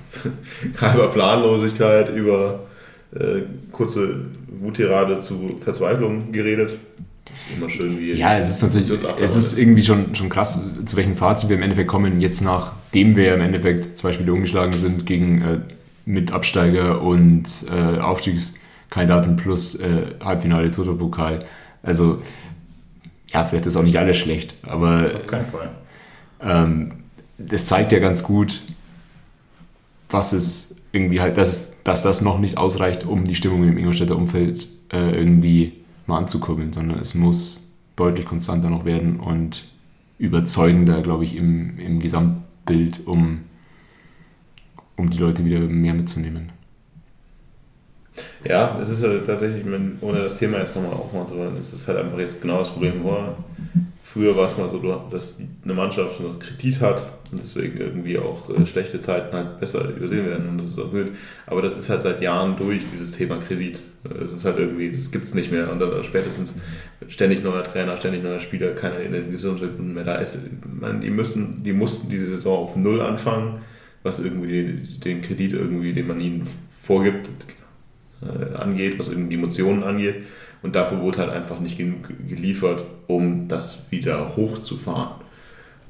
halber Planlosigkeit über äh, kurze Wuttirade zu Verzweiflung geredet. Das ist immer schön, wie Ja, es ist natürlich, es ist irgendwie schon, schon krass, zu welchem Fazit wir im Endeffekt kommen, jetzt nachdem wir im Endeffekt zwei Spiele umgeschlagen sind gegen äh, Mitabsteiger und äh, Aufstiegskandidaten plus äh, Halbfinale Toto-Pokal. Also ja, vielleicht ist auch nicht alles schlecht, aber. Auf keinen Fall. Ähm, das zeigt ja ganz gut, was es irgendwie halt, dass, es, dass das noch nicht ausreicht, um die Stimmung im Ingolstädter Umfeld äh, irgendwie mal anzukurbeln, sondern es muss deutlich konstanter noch werden und überzeugender, glaube ich, im, im Gesamtbild, um, um die Leute wieder mehr mitzunehmen. Ja, es ist halt tatsächlich, ohne das Thema jetzt nochmal aufmachen zu wollen, es ist halt einfach jetzt genau das Problem vor, früher war es mal so, dass eine Mannschaft einen Kredit hat und deswegen irgendwie auch äh, schlechte Zeiten halt besser übersehen werden und das ist auch gut. Aber das ist halt seit Jahren durch, dieses Thema Kredit. Es ist halt irgendwie, das gibt es nicht mehr und dann spätestens ständig neuer Trainer, ständig neuer Spieler, keine Identifikationsgründe mehr da ist. Man, die, müssen, die mussten diese Saison auf Null anfangen, was irgendwie den Kredit irgendwie, den man ihnen vorgibt, äh, angeht, was irgendwie Emotionen angeht. Und dafür wurde halt einfach nicht genug geliefert, um das wieder hochzufahren.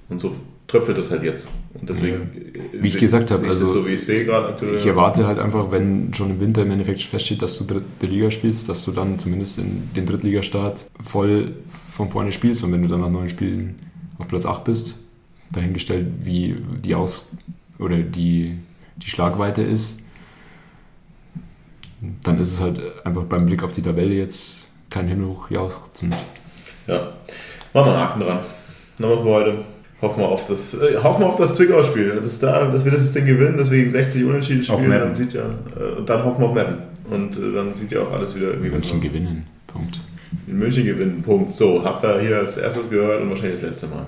Und so tröpfelt das halt jetzt. Und deswegen, wie ich gesagt habe, also so wie ich sehe gerade aktuell. Ich erwarte halt einfach, wenn schon im Winter im Endeffekt feststeht, dass du dritte Liga spielst, dass du dann zumindest in den Drittligastart voll von vorne spielst und wenn du dann nach neun Spielen auf Platz 8 bist, dahingestellt, wie die Aus- oder die, die Schlagweite ist, dann ist es halt einfach beim Blick auf die Tabelle jetzt kein Himmelhoch jauchzend. Ja, machen wir einen Haken dran. Nochmal für heute. Hoffen wir auf das, äh, hoffen wir auf das Zwickau-Spiel. Das da, dass wir das Ding gewinnen, deswegen 60 Unentschieden spielen. Dann sieht ja, äh, und dann hoffen wir auf Mappen. Und äh, dann sieht ja auch alles wieder irgendwie München gewinnen. Punkt. In München gewinnen. Punkt. So, habt ihr hier als erstes gehört und wahrscheinlich das letzte Mal.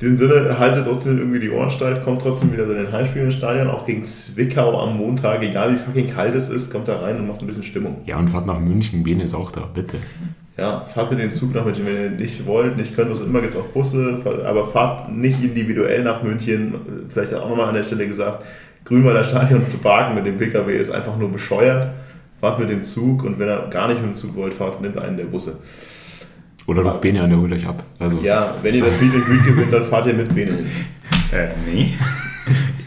In diesem Sinne, haltet trotzdem irgendwie die Ohren steif, kommt trotzdem wieder zu den Heimspielen ins Stadion, auch gegen Zwickau am Montag, egal wie fucking kalt es ist, kommt da rein und macht ein bisschen Stimmung. Ja, und fahrt nach München, Bene ist auch da, bitte. Ja, fahrt mit dem Zug nach München, wenn ihr nicht wollt, nicht könnt, was immer, gibt es auch Busse, aber fahrt nicht individuell nach München. Vielleicht auch nochmal an der Stelle gesagt, Grünwalder Stadion zu parken mit dem PKW ist einfach nur bescheuert. Fahrt mit dem Zug und wenn ihr gar nicht mit dem Zug wollt, fahrt, nehmt einen der Busse. Oder ruft Bene an, der holt euch ab. Also, ja, wenn ihr das Meet and Greet gewinnt, dann fahrt ihr mit Bene hin. Äh, nee.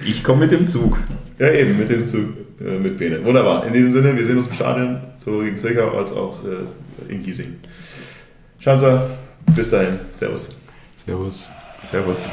Ich komme mit dem Zug. Ja, eben, mit dem Zug, äh, mit Bene. Wunderbar. In diesem Sinne, wir sehen uns im Stadion, sowohl gegen Zwickau als auch äh, in Giesing. Schanzer, bis dahin. Servus. Servus. Servus.